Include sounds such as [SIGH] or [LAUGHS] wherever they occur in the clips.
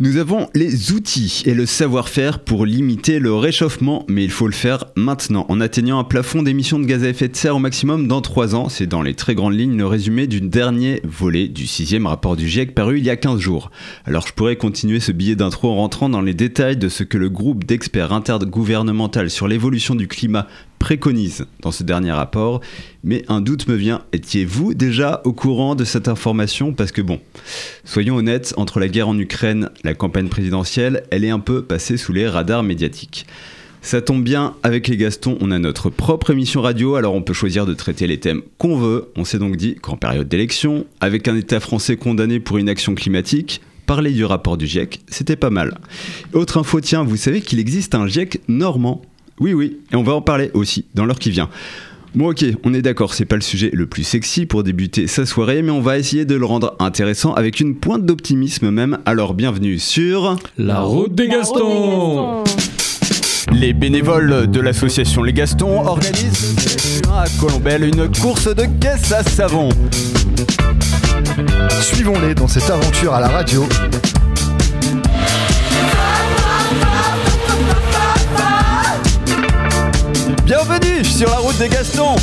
Nous avons les outils et le savoir-faire pour limiter le réchauffement, mais il faut le faire maintenant en atteignant un plafond d'émissions de gaz à effet de serre au maximum dans 3 ans. C'est dans les très grandes lignes le résumé du dernier volet du sixième rapport du GIEC paru il y a 15 jours. Alors je pourrais continuer ce billet d'intro en rentrant dans les détails de ce que le groupe d'experts intergouvernemental sur l'évolution du climat préconise dans ce dernier rapport, mais un doute me vient. Étiez-vous déjà au courant de cette information? Parce que bon, soyons honnêtes, entre la guerre en Ukraine, la campagne présidentielle, elle est un peu passée sous les radars médiatiques. Ça tombe bien, avec les Gastons, on a notre propre émission radio, alors on peut choisir de traiter les thèmes qu'on veut. On s'est donc dit qu'en période d'élection, avec un État français condamné pour une action climatique, parler du rapport du GIEC, c'était pas mal. Autre info, tiens, vous savez qu'il existe un GIEC normand oui, oui, et on va en parler aussi dans l'heure qui vient. Bon ok, on est d'accord, c'est pas le sujet le plus sexy pour débuter sa soirée, mais on va essayer de le rendre intéressant avec une pointe d'optimisme même. Alors bienvenue sur La route des Gastons les bénévoles de l'association Les Gastons organisent à Colombelle une course de caisse à savon. Suivons-les dans cette aventure à la radio Bienvenue sur la route des Gastons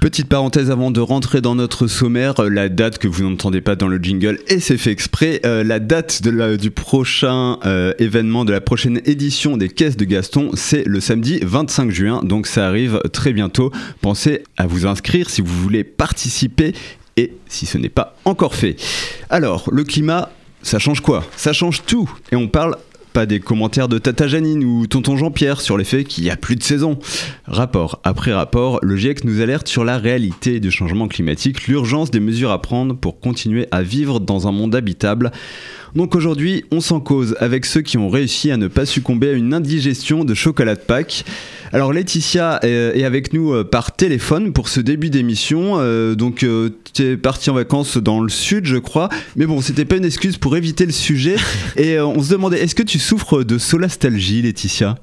Petite parenthèse avant de rentrer dans notre sommaire, euh, la date que vous n'entendez pas dans le jingle, et c'est fait exprès, euh, la date du prochain euh, événement, de la prochaine édition des caisses de Gaston, c'est le samedi 25 juin, donc ça arrive très bientôt. Pensez à vous inscrire si vous voulez participer et si ce n'est pas encore fait. Alors, le climat, ça change quoi? Ça change tout, et on parle pas des commentaires de Tata Janine ou Tonton Jean-Pierre sur les faits qu'il y a plus de saison. Rapport après rapport, le GIEC nous alerte sur la réalité du changement climatique, l'urgence des mesures à prendre pour continuer à vivre dans un monde habitable. Donc aujourd'hui, on s'en cause avec ceux qui ont réussi à ne pas succomber à une indigestion de chocolat de Pâques. Alors Laetitia est avec nous euh, par téléphone pour ce début d'émission. Euh, donc euh, tu es partie en vacances dans le sud, je crois. Mais bon, c'était pas une excuse pour éviter le sujet. [LAUGHS] Et on se demandait, est-ce que tu souffres de solastalgie, Laetitia?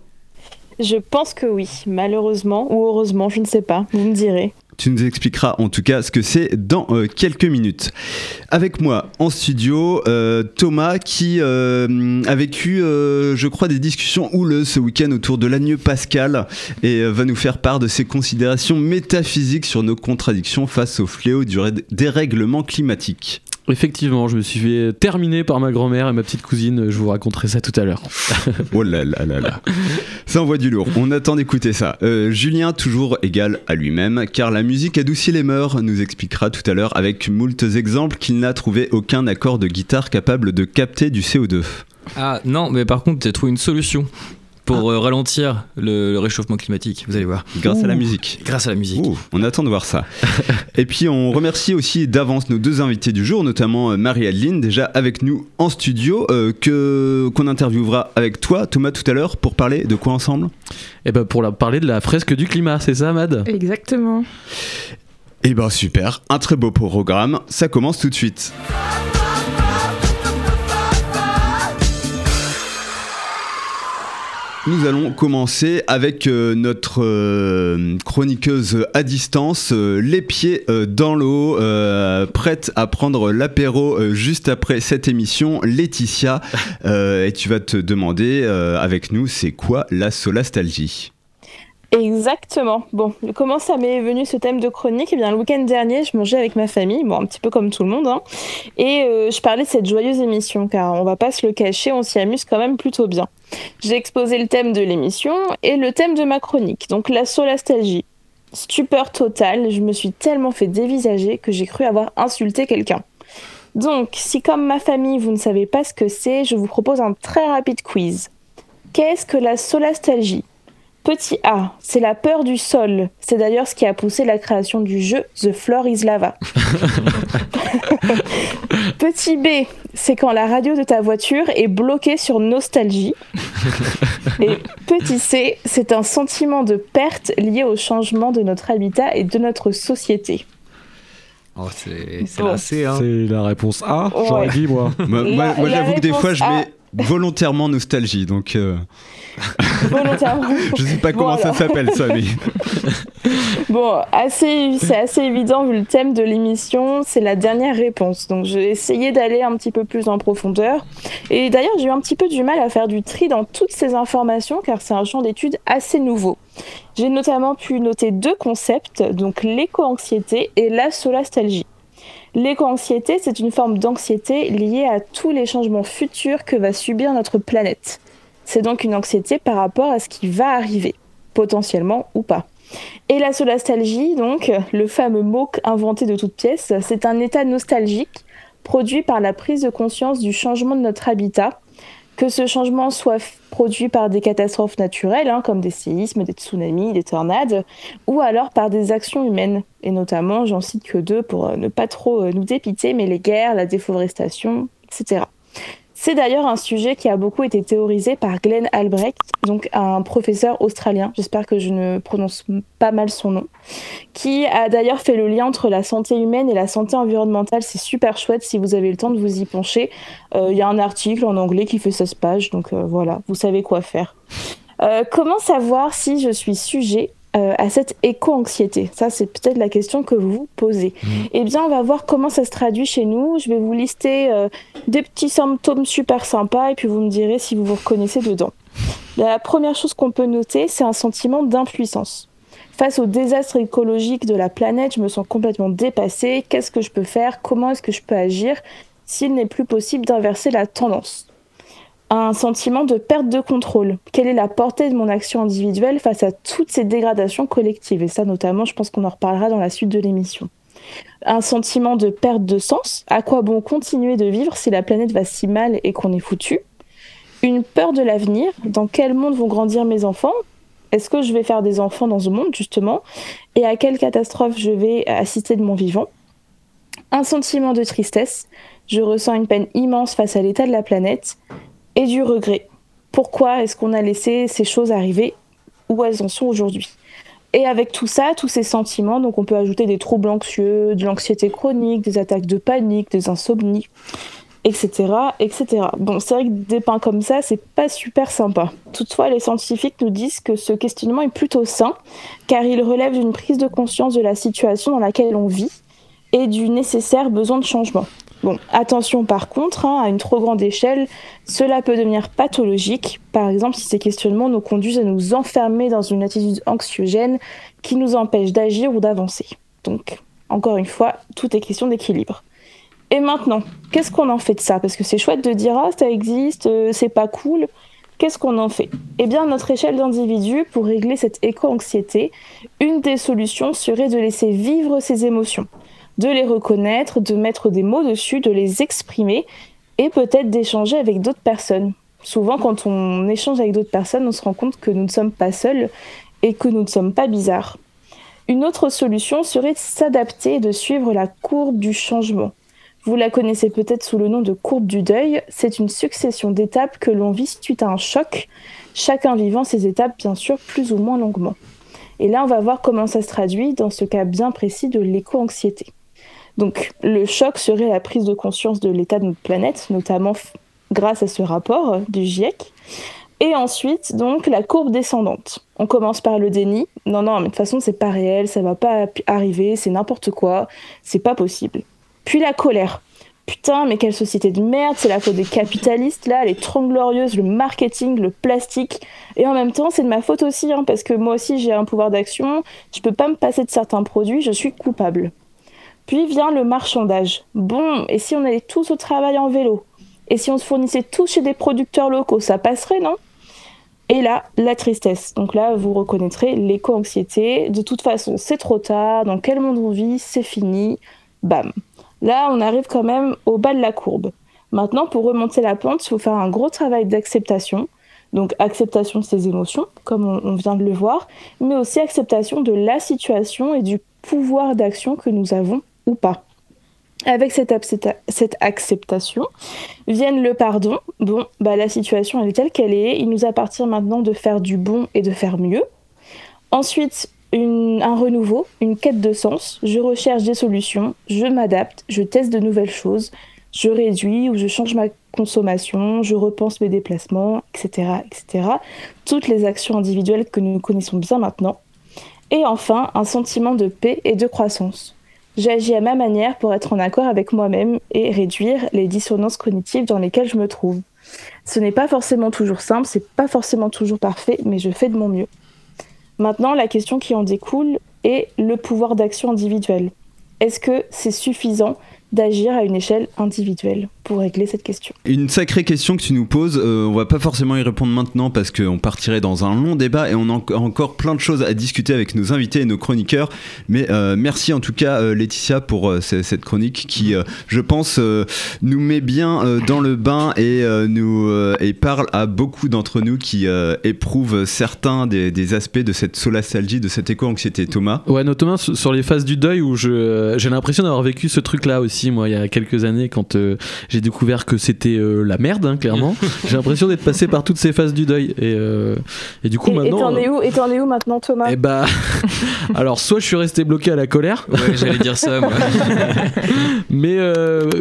Je pense que oui, malheureusement ou heureusement, je ne sais pas. Vous me direz. Tu nous expliqueras en tout cas ce que c'est dans euh, quelques minutes. Avec moi en studio, euh, Thomas qui euh, a vécu, je crois, des discussions houleuses ce week-end autour de l'agneau pascal et va nous faire part de ses considérations métaphysiques sur nos contradictions face au fléau du dérèglement climatique. Effectivement, je me suis fait terminer par ma grand-mère et ma petite cousine. Je vous raconterai ça tout à l'heure. [LAUGHS] oh là là là là. Ça envoie du lourd. On attend d'écouter ça. Euh, Julien, toujours égal à lui-même, car la musique adoucit les mœurs, nous expliquera tout à l'heure avec moultes exemples qu'il n'a trouvé aucun accord de guitare capable de capter du CO2. Ah non, mais par contre, tu as trouvé une solution pour euh, ralentir le, réchauffement climatique, vous allez voir. Grâce à la musique. Grâce à la musique. on attend de voir ça. Et puis on remercie aussi d'avance nos deux invités du jour, notamment euh, Marie-Adeline, déjà avec nous en studio, euh, que qu'on interviewera avec toi, Thomas, tout à l'heure, pour parler de quoi ensemble? Eh ben pour la, parler de la fresque du climat, c'est ça, Mad? Exactement. Eh ben super, un très beau programme, ça commence tout de suite. Nous allons commencer avec euh, notre euh, chroniqueuse à distance, euh, les pieds dans l'eau, prête à prendre l'apéro juste après cette émission, Laetitia. et tu vas te demander avec nous, c'est quoi la solastalgie? Exactement. Bon, comment ça m'est venu ce thème de chronique? Eh bien, le week-end dernier, je mangeais avec ma famille, bon, un petit peu comme tout le monde, hein, et je parlais de cette joyeuse émission, car on va pas se le cacher, on s'y amuse quand même plutôt bien. J'ai exposé le thème de l'émission et le thème de ma chronique, donc la solastalgie. Stupeur totale, je me suis tellement fait dévisager que j'ai cru avoir insulté quelqu'un. Donc, si comme ma famille vous ne savez pas ce que c'est, je vous propose un très rapide quiz. Qu'est-ce que la solastalgie? Petit A, c'est la peur du sol. C'est d'ailleurs ce qui a poussé la création du jeu The Floor is Lava. [LAUGHS] Petit B, c'est quand la radio de ta voiture est bloquée sur nostalgie. Et petit C, c'est un sentiment de perte lié au changement de notre habitat et de notre société. Oh, c'est la C, hein. C'est la réponse A, j'aurais dit moi. moi, j'avoue que des fois je mets volontairement nostalgie, donc. euh, [LAUGHS] Volontairement. je sais pas comment ça s'appelle ça, mais. [LAUGHS] Bon, assez, c'est assez évident vu le thème de l'émission, c'est la dernière réponse. Donc j'ai essayé d'aller un petit peu plus en profondeur. Et d'ailleurs, j'ai eu un petit peu du mal à faire du tri dans toutes ces informations car c'est un champ d'étude assez nouveau. J'ai notamment pu noter deux concepts, donc l'éco-anxiété et la solastalgie. L'éco-anxiété, c'est une forme d'anxiété liée à tous les changements futurs que va subir notre planète. C'est donc une anxiété par rapport à ce qui va arriver, potentiellement ou pas. Et la solastalgie, donc, le fameux mot inventé de toutes pièces, c'est un état nostalgique produit par la prise de conscience du changement de notre habitat, que ce changement soit produit par des catastrophes naturelles, hein, comme des séismes, des tsunamis, des tornades, ou alors par des actions humaines. Et notamment, j'en cite que deux pour euh, ne pas trop euh, nous dépiter, mais les guerres, la déforestation, etc. C'est d'ailleurs un sujet qui a beaucoup été théorisé par Glenn Albrecht, donc un professeur australien, j'espère que je ne prononce pas mal son nom, qui a d'ailleurs fait le lien entre la santé humaine et la santé environnementale. C'est super chouette si vous avez le temps de vous y pencher. Euh, Il y a un article en anglais qui fait 16 pages, donc euh, voilà, vous savez quoi faire. Euh, comment savoir si je suis sujet euh, à cette éco-anxiété Ça, c'est peut-être la question que vous vous posez. Eh bien, on va voir comment ça se traduit chez nous. Je vais vous lister euh, des petits symptômes super sympas et puis vous me direz si vous vous reconnaissez dedans. La première chose qu'on peut noter, c'est un sentiment d'impuissance. Face au désastre écologique de la planète, je me sens complètement dépassée. Qu'est-ce que je peux faire? Comment est-ce que je peux agir? S'il n'est plus possible d'inverser la tendance Un sentiment de perte de contrôle. Quelle est la portée de mon action individuelle face à toutes ces dégradations collectives? Et ça, notamment, je pense qu'on en reparlera dans la suite de l'émission un sentiment de perte de sens. À quoi bon continuer de vivre si la planète va si mal et qu'on est foutu? Une peur de l'avenir. Dans quel monde vont grandir mes enfants? Est-ce que je vais faire des enfants dans ce monde, justement? Et à quelle catastrophe je vais assister de mon vivant? Un sentiment de tristesse. Je ressens une peine immense face à l'état de la planète. Et du regret. Pourquoi est-ce qu'on a laissé ces choses arriver où elles en sont aujourd'hui? Et avec tout ça, tous ces sentiments, donc on peut ajouter des troubles anxieux, de l'anxiété chronique, des attaques de panique, des insomnies, etc., etc. Bon, c'est vrai que dépeint comme ça, c'est pas super sympa. Toutefois, les scientifiques nous disent que ce questionnement est plutôt sain, car il relève d'une prise de conscience de la situation dans laquelle on vit et du nécessaire besoin de changement. Bon, attention par contre, hein, à une trop grande échelle, cela peut devenir pathologique, par exemple si ces questionnements nous conduisent à nous enfermer dans une attitude anxiogène qui nous empêche d'agir ou d'avancer. Donc, encore une fois, tout est question d'équilibre. Et maintenant, qu'est-ce qu'on en fait de ça? Parce que c'est chouette de dire ah ça existe, euh, c'est pas cool. Qu'est-ce qu'on en fait? Eh bien, notre échelle d'individu, pour régler cette éco-anxiété, une des solutions serait de laisser vivre ses émotions de les reconnaître, de mettre des mots dessus, de les exprimer et peut-être d'échanger avec d'autres personnes. Souvent, quand on échange avec d'autres personnes, on se rend compte que nous ne sommes pas seuls et que nous ne sommes pas bizarres. Une autre solution serait de s'adapter et de suivre la courbe du changement. Vous la connaissez peut-être sous le nom de courbe du deuil. C'est une succession d'étapes que l'on vit suite à un choc, chacun vivant ces étapes bien sûr plus ou moins longuement. Et là, on va voir comment ça se traduit dans ce cas bien précis de l'éco-anxiété. Donc le choc serait la prise de conscience de l'état de notre planète, notamment grâce à ce rapport euh, du GIEC. Et ensuite, donc, la courbe descendante. On commence par le déni. Non, non, mais de toute façon, c'est pas réel, ça va pas arriver, c'est n'importe quoi, c'est pas possible. Puis la colère. Putain, mais quelle société de merde, c'est la faute des capitalistes, là, les trente glorieuses, le marketing, le plastique. Et en même temps, c'est de ma faute aussi, hein, parce que moi aussi, j'ai un pouvoir d'action, je peux pas me passer de certains produits, je suis coupable. Puis vient le marchandage. Bon, et si on allait tous au travail en vélo? Et si on se fournissait tous chez des producteurs locaux, ça passerait, non? Et là, la tristesse. Donc là, vous reconnaîtrez l'éco-anxiété. De toute façon, c'est trop tard. Dans quel monde on vit? C'est fini. Bam. Là, on arrive quand même au bas de la courbe. Maintenant, pour remonter la pente, il faut faire un gros travail d'acceptation. Donc acceptation de ses émotions, comme on, vient de le voir, mais aussi acceptation de la situation et du pouvoir d'action que nous avons pas. Avec cette, accepta- cette acceptation viennent le pardon. Bon, bah la situation elle est telle qu'elle est. Il nous appartient maintenant de faire du bon et de faire mieux. Ensuite, un renouveau, une quête de sens. Je recherche des solutions, je m'adapte, je teste de nouvelles choses. je réduis ou je change ma consommation, je repense mes déplacements, etc., etc. Toutes les actions individuelles que nous connaissons bien maintenant. Et enfin, un sentiment de paix et de croissance. J'agis à ma manière pour être en accord avec moi-même et réduire les dissonances cognitives dans lesquelles je me trouve. Ce n'est pas forcément toujours simple, c'est pas forcément toujours parfait, mais je fais de mon mieux. Maintenant, la question qui en découle est le pouvoir d'action individuel. Est-ce que c'est suffisant d'agir à une échelle individuelle? Pour régler cette question. Une sacrée question que tu nous poses, euh, on va pas forcément y répondre maintenant parce qu'on partirait dans un long débat et on a encore plein de choses à discuter avec nos invités et nos chroniqueurs. Mais euh, merci en tout cas euh, Laetitia pour cette chronique qui, je pense, nous met bien dans le bain et nous et parle à beaucoup d'entre nous qui éprouvent certains des, aspects de cette solastalgie, de cette éco-anxiété. Thomas Ouais, notamment sur les phases du deuil où j'ai l'impression d'avoir vécu ce truc-là aussi moi, il y a quelques années, quand euh, j'ai découvert que c'était euh, la merde, hein, clairement. [LAUGHS] j'ai l'impression d'être passé par toutes ces phases du deuil. Et, euh, et du coup, maintenant. Et t'en es, où, et où maintenant, Thomas? Eh bah. [LAUGHS] alors, soit je suis resté bloqué à la colère. Ouais, j'allais dire ça, moi. [LAUGHS] mais,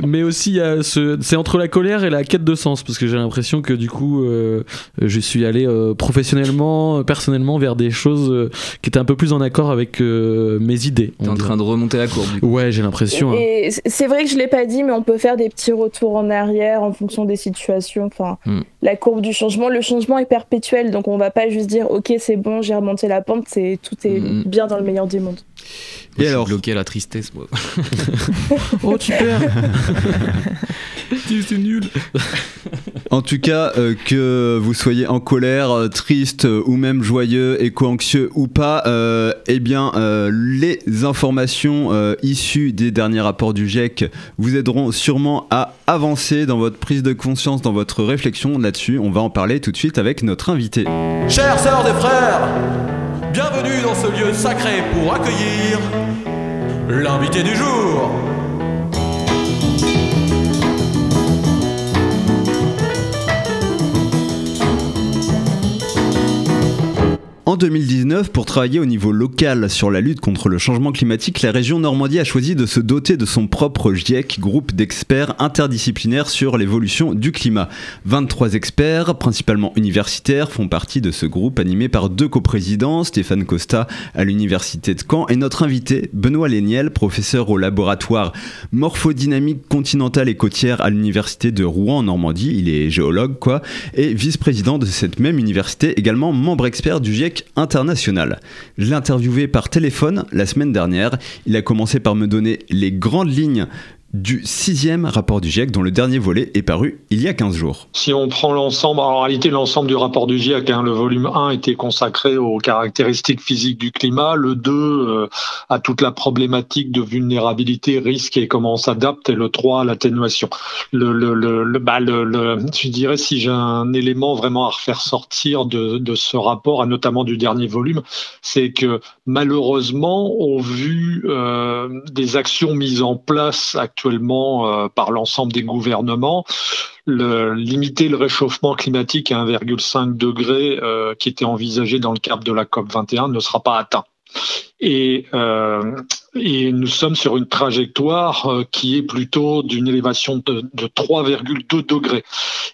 mais aussi, ce... c'est entre la colère et la quête de sens, parce que j'ai l'impression que du coup, je suis allé professionnellement, personnellement, vers des choses qui étaient un peu plus en accord avec mes idées. T'es en train de remonter la courbe. Ouais, j'ai l'impression. Et, hein. c'est vrai que je l'ai pas dit, mais on peut faire des petits retours en arrière en fonction des situations. Enfin, hmm. la courbe du changement, le changement est perpétuel, donc on va pas juste dire ok c'est bon, j'ai remonté la pente, c'est tout est hmm. bien dans le meilleur des mondes. Et alors bloqué à la tristesse, moi. [LAUGHS] oh tu perds. [LAUGHS] c'est nul. [LAUGHS] En tout cas, euh, que vous soyez en colère, euh, triste euh, ou même joyeux, éco-anxieux ou pas, eh bien, les informations issues des derniers rapports du GIEC vous aideront sûrement à avancer dans votre prise de conscience, dans votre réflexion là-dessus. On va en parler tout de suite avec notre invité. Chères sœurs et frères, bienvenue dans ce lieu sacré pour accueillir l'invité du jour. En 2019, pour travailler au niveau local sur la lutte contre le changement climatique, la région Normandie a choisi de se doter de son propre GIEC, groupe d'experts interdisciplinaires sur l'évolution du climat. 23 experts, principalement universitaires, font partie de ce groupe animé par deux coprésidents, Stéphane Costa à l'université de Caen et notre invité Benoît Léniel, professeur au laboratoire morphodynamique continentale et côtière à l'université de Rouen en Normandie, il est géologue quoi, et vice-président de cette même université, également membre expert du GIEC international. Je l'ai interviewé par téléphone la semaine dernière. Il a commencé par me donner les grandes lignes du sixième rapport du GIEC, dont le dernier volet est paru il y a 15 jours. Si on prend l'ensemble, en réalité l'ensemble du rapport du GIEC, hein, le volume 1 était consacré aux caractéristiques physiques du climat, le 2 euh, à toute la problématique de vulnérabilité, risque et comment on s'adapte, et le 3 à l'atténuation. Le, le, le, bah, le, je dirais si j'ai un élément vraiment à refaire sortir de, de ce rapport, et notamment du dernier volume, c'est que malheureusement, au vu euh, des actions mises en place actuellement euh, par l'ensemble des gouvernements. Le, limiter le réchauffement climatique à 1,5 degré euh, qui était envisagé dans le cadre de la COP 21 ne sera pas atteint. Et, euh, et nous sommes sur une trajectoire qui est plutôt d'une élévation de, de 3,2 degrés.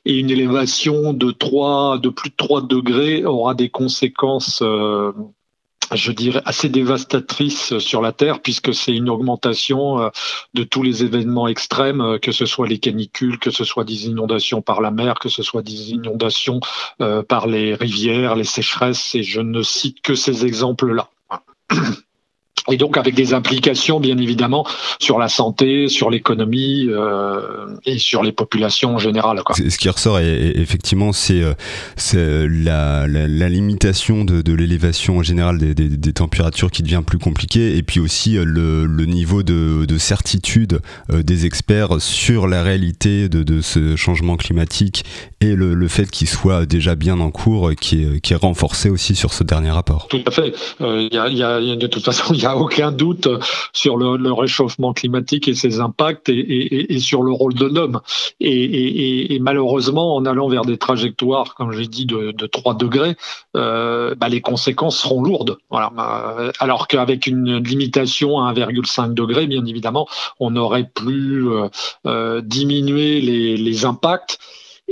Et une élévation de 3, de plus de 3 degrés aura des conséquences je dirais, assez dévastatrice sur la Terre, puisque c'est une augmentation euh, de tous les événements extrêmes, euh, que ce soit les canicules, que ce soit des inondations par la mer, que ce soit des inondations euh, par les rivières, les sécheresses, et je ne cite que ces exemples-là et donc avec des implications bien évidemment sur la santé, sur l'économie euh, et sur les populations en général. Quoi. Ce qui ressort effectivement, c'est euh, la, la, la, limitation de, de l'élévation en général des, des, des, températures qui devient plus compliquée, et puis aussi euh, le, le niveau de, de certitude euh, des experts sur la réalité de, de ce changement climatique et le, le fait qu'il soit déjà bien en cours, qui est, qui est renforcé aussi sur ce dernier rapport. Tout à fait. Y a, y a, de toute façon, il y a aucun doute sur le, réchauffement climatique et ses impacts et, sur le rôle de l'homme. Et, malheureusement, en allant vers des trajectoires, comme j'ai dit, de, 3 degrés, euh, bah, les conséquences seront lourdes. Voilà. Euh, alors qu'avec une limitation à 1,5 degré, bien évidemment, on aurait pu euh, diminuer les, les impacts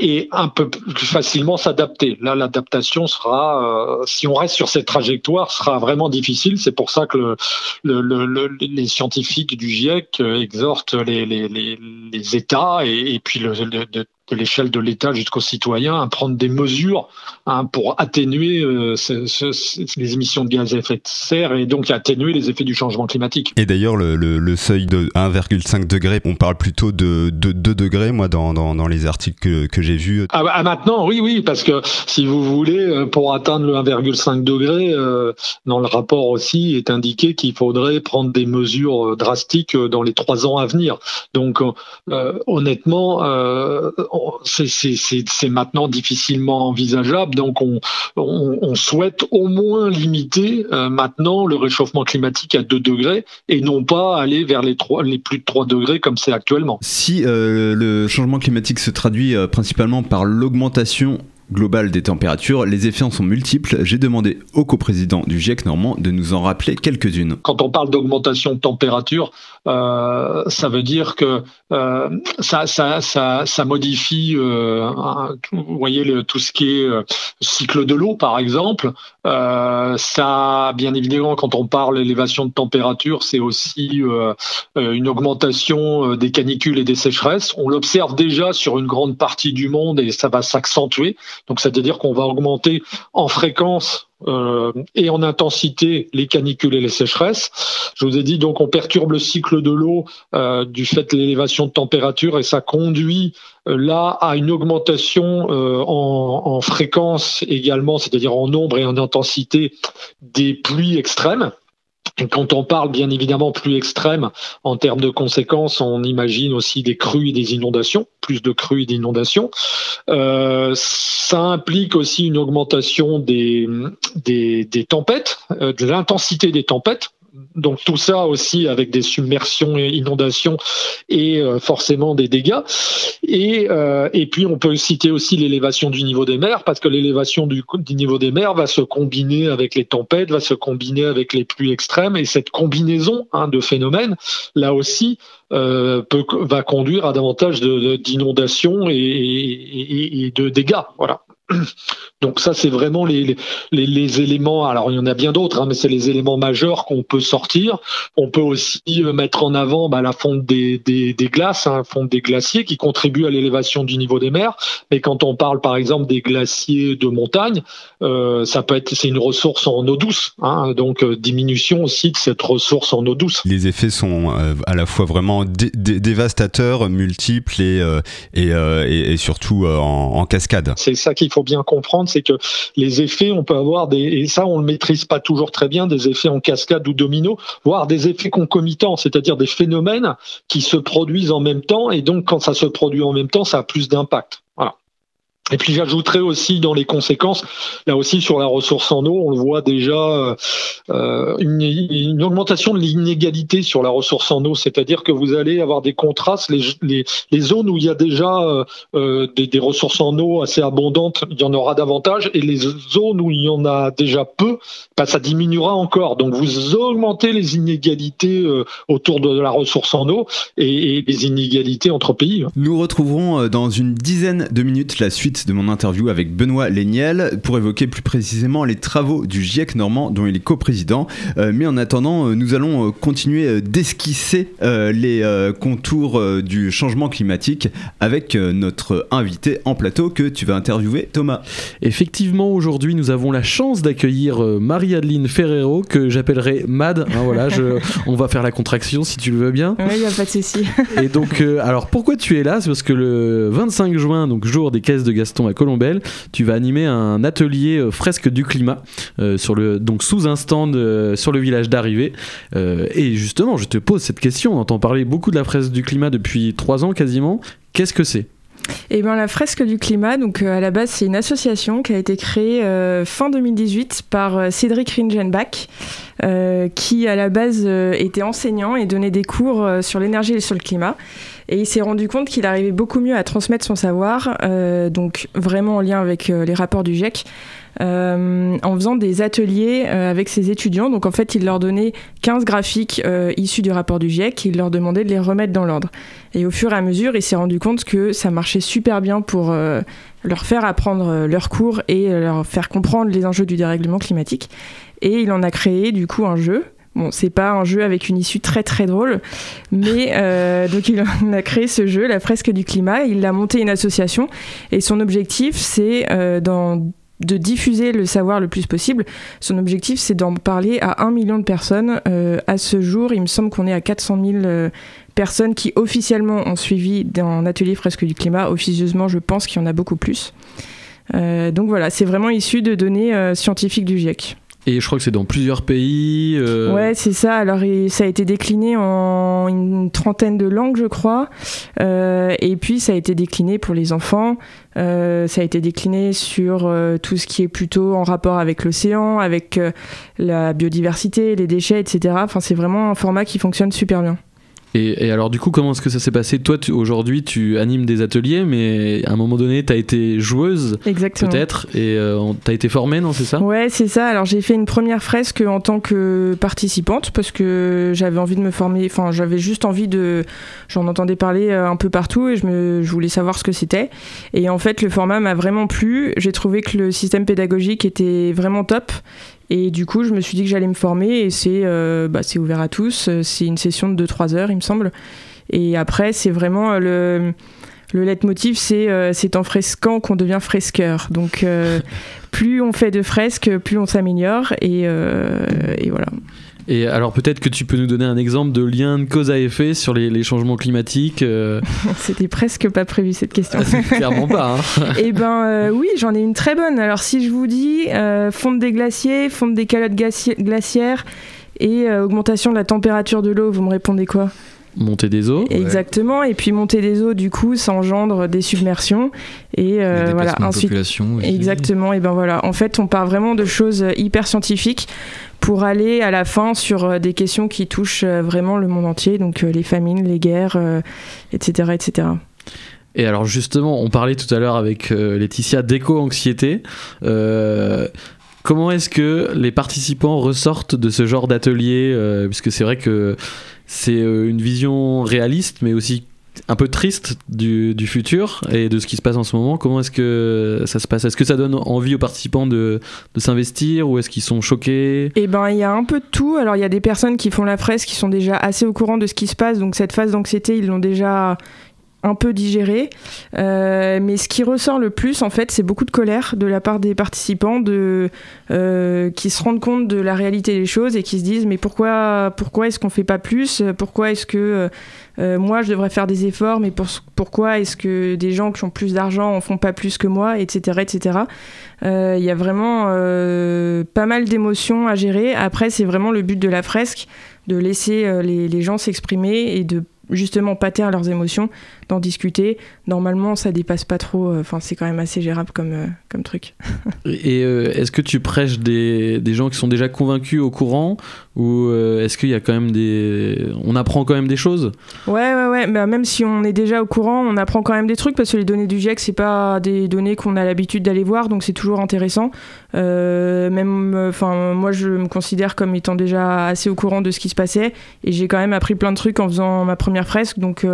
et un peu plus facilement s'adapter. Là, l'adaptation sera, euh, si on reste sur cette trajectoire, sera vraiment difficile. C'est pour ça que le, le, le, les scientifiques du GIEC exhortent les, États et, et puis le, de l'échelle de l'État jusqu'aux citoyens à prendre des mesures hein, pour atténuer euh, les émissions de gaz à effet de serre et donc atténuer les effets du changement climatique. Et d'ailleurs, le, le, seuil de 1,5 degré, on parle plutôt de, 2 degrés, moi, dans, dans, dans les articles que, que j'ai vus. Ah, bah, maintenant, oui, oui, parce que si vous voulez, euh, pour atteindre le 1,5 degré, euh, dans le rapport aussi est indiqué qu'il faudrait prendre des mesures drastiques dans les trois ans à venir. Donc, honnêtement, c'est maintenant difficilement envisageable. Donc, on, souhaite au moins limiter euh, maintenant le réchauffement climatique à 2 degrés et non pas aller vers les, 3, les plus de 3 degrés comme c'est actuellement. Si euh, le changement climatique se traduit euh, principalement par l'augmentation globale des températures, les effets en sont multiples. J'ai demandé au coprésident du GIEC normand de nous en rappeler quelques-unes. Quand on parle d'augmentation de température, euh, ça veut dire que euh, ça, modifie, euh, tout ce qui est cycle de l'eau, par exemple. Ça, bien évidemment, quand on parle d'élévation de température, c'est aussi une augmentation des canicules et des sécheresses. On l'observe déjà sur une grande partie du monde et ça va s'accentuer. Donc, c'est-à-dire qu'on va augmenter en fréquence euh, et en intensité les canicules et les sécheresses. Je vous ai dit donc on perturbe le cycle de l'eau euh, du fait de l'élévation de température et ça conduit euh, là à une augmentation en, en, fréquence également, c'est-à-dire en nombre et en intensité des pluies extrêmes. Quand on parle bien évidemment plus extrême en termes de conséquences, on imagine aussi des crues et des inondations, plus de crues et d'inondations. Euh, ça implique aussi une augmentation des, des, tempêtes, euh, de l'intensité des tempêtes donc tout ça aussi avec des submersions et inondations et euh, forcément des dégâts. Et, euh, et puis on peut citer aussi l'élévation du niveau des mers parce que l'élévation du, niveau des mers va se combiner avec les tempêtes, va se combiner avec les pluies extrêmes et cette combinaison hein, de phénomènes, là aussi, euh, va conduire à davantage d'inondations et, et, et, de dégâts. Voilà. Donc ça, c'est vraiment les, éléments. Alors il y en a bien d'autres, hein, mais c'est les éléments majeurs qu'on peut sortir. On peut aussi mettre en avant bah, la fonte des, des, glaces, hein, fonte des glaciers, qui contribuent à l'élévation du niveau des mers. Mais quand on parle par exemple des glaciers de montagne, euh, ça peut être c'est une ressource en eau douce. Hein, donc euh, diminution aussi de cette ressource en eau douce. Les effets sont à la fois vraiment dévastateurs, multiples et, et, et, surtout en, en cascade. C'est ça qu'il faut bien comprendre, c'est que les effets, on peut avoir des, et ça on le maîtrise pas toujours très bien, des effets en cascade ou domino, voire des effets concomitants, c'est-à-dire des phénomènes qui se produisent en même temps, et donc quand ça se produit en même temps, ça a plus d'impact. Et puis j'ajouterais aussi dans les conséquences, là aussi sur la ressource en eau, on le voit déjà, euh, une, une, augmentation de l'inégalité sur la ressource en eau, c'est-à-dire que vous allez avoir des contrastes, les, les, zones où il y a déjà euh, euh des, ressources en eau assez abondantes, il y en aura davantage, et les zones où il y en a déjà peu, bah, ça diminuera encore. Donc vous augmentez les inégalités euh, autour de la ressource en eau et, et les inégalités entre pays. Nous retrouverons euh, dans une dizaine de minutes la suite de mon interview avec Benoît Léniel pour évoquer plus précisément les travaux du GIEC normand dont il est coprésident. Euh, mais en attendant, euh, nous allons euh, continuer d'esquisser les contours du changement climatique avec notre invité en plateau que tu vas interviewer, Thomas. Effectivement, aujourd'hui, nous avons la chance d'accueillir Marie-Adeline Ferrero que j'appellerai Mad. Hein, voilà, je, [LAUGHS] on va faire la contraction si tu le veux bien. Oui, il n'y a pas de souci. Et donc, alors pourquoi tu es là? C'est parce que le 25 juin, donc jour des caisses de Gaston à Colombelle, tu vas animer un atelier euh, fresque du climat euh, sur le, donc sous un stand euh, sur le village d'arrivée. et justement, je te pose cette question, on entend parler beaucoup de la fresque du climat depuis trois ans quasiment. Qu'est-ce que c'est? Eh ben, la fresque du climat, donc euh, à la base, c'est une association qui a été créée euh, fin 2018 par euh, Cédric Ringenbach, qui à la base était enseignant et donnait des cours sur l'énergie et sur le climat. Et il s'est rendu compte qu'il arrivait beaucoup mieux à transmettre son savoir, donc vraiment en lien avec les rapports du GIEC, euh, en faisant des ateliers euh, avec ses étudiants. Donc en fait, il leur donnait 15 graphiques euh, issus du rapport du GIEC et il leur demandait de les remettre dans l'ordre. Et au fur et à mesure, il s'est rendu compte que ça marchait super bien pour leur faire apprendre leurs cours et leur faire comprendre les enjeux du dérèglement climatique. Et il en a créé du coup un jeu. Bon, c'est pas un jeu avec une issue très très drôle, mais donc il a créé ce jeu, la fresque du climat. Il a monté une association et son objectif c'est d'en- de diffuser le savoir le plus possible. Son objectif, c'est d'en parler à un million de personnes. Euh, à ce jour, il me semble qu'on est à 400 000 euh, personnes qui officiellement ont suivi un atelier fresque du climat. Officieusement, je pense qu'il y en a beaucoup plus. Euh, donc voilà, c'est vraiment issu de données euh, scientifiques du GIEC. Et je crois que c'est dans plusieurs pays. euh, Ouais, c'est ça. Alors, ça a été décliné en une trentaine de langues, je crois. Euh, et puis, ça a été décliné pour les enfants. Euh, ça a été décliné sur euh, tout ce qui est plutôt en rapport avec l'océan, avec la biodiversité, les déchets, etc. Enfin, c'est vraiment un format qui fonctionne super bien. Et, et alors du coup, comment est-ce que ça s'est passé? Toi, aujourd'hui, tu animes des ateliers, mais à un moment donné, tu as été joueuse, peut-être, et euh, tu as été formée, non C'est ça? Ouais, c'est ça. Alors j'ai fait une première fresque en tant que participante parce que j'avais envie de me former. Enfin, j'avais juste envie de. J'en entendais parler euh, un peu partout et je, me... je voulais savoir ce que c'était. Et en fait, le format m'a vraiment plu. J'ai trouvé que le système pédagogique était vraiment top. Et du coup, je me suis dit que j'allais me former et c'est euh, bah, ouvert à tous. C'est une session de 2-3 heures, il me semble. Et après, c'est vraiment euh, le. Le leitmotiv, c'est euh, en fresquant qu'on devient fresqueur. Donc, euh, [LAUGHS] plus on fait de fresques, plus on s'améliore. Et, et voilà. Et alors peut-être que tu peux nous donner un exemple de lien de cause à effet sur les, les changements climatiques. euh, [LAUGHS] C'était presque pas prévu cette question. ah, clairement pas. hein. [LAUGHS] Eh ben euh, oui, j'en ai une très bonne. Alors si je vous dis euh, fonte des glaciers, fonte des calottes glaci- glaciaires et augmentation de la température de l'eau, vous me répondez quoi? Montée des eaux. Exactement. Et puis montée des eaux, du coup, ça engendre des submersions et euh, Les voilà. Ensuite. Exactement, et ben voilà. En fait, on part vraiment de choses hyper scientifiques pour aller à la fin sur euh, des questions qui touchent euh, vraiment le monde entier, donc euh, les famines, les guerres, euh, etc., etc. Et alors justement, on parlait tout à l'heure avec Laetitia d'éco-anxiété. Euh, comment est-ce que les participants ressortent de ce genre d'atelier euh, Puisque c'est vrai que c'est euh, une vision réaliste, mais aussi un peu triste du, futur et de ce qui se passe en ce moment. Comment est-ce que ça se passe? Est-ce que ça donne envie aux participants de, de s'investir ou est-ce qu'ils sont choqués? Et ben il y a un peu de tout. Alors il y a des personnes qui font la fresque qui sont déjà assez au courant de ce qui se passe, donc cette phase d'anxiété ils l'ont déjà un peu digéré. Euh, mais ce qui ressort le plus, en fait, c'est beaucoup de colère de la part des participants euh, qui se rendent compte de la réalité des choses et qui se disent mais pourquoi, pourquoi est-ce qu'on fait pas plus? Pourquoi est-ce que euh, moi je devrais faire des efforts Mais pour- pourquoi est-ce que des gens qui ont plus d'argent en font pas plus que moi Etc. etc. Il y a vraiment pas mal d'émotions à gérer. Après, c'est vraiment le but de la fresque de laisser les, les gens s'exprimer et de justement pas taire leurs émotions, d'en discuter. Normalement, ça dépasse pas trop. euh, Enfin, c'est quand même assez gérable comme, euh, comme truc. [LAUGHS] Et euh, est-ce que tu prêches des, des gens qui sont déjà convaincus au courant ou euh, est-ce qu'il y a quand même des... On apprend quand même des choses? Ouais, ouais, ouais. Bah, même si on est déjà au courant, on apprend quand même des trucs parce que les données du GIEC, c'est pas des données qu'on a l'habitude d'aller voir, donc c'est toujours intéressant. Euh, même, enfin, moi, je me considère comme étant déjà assez au courant de ce qui se passait et j'ai quand même appris plein de trucs en faisant ma première fresque, donc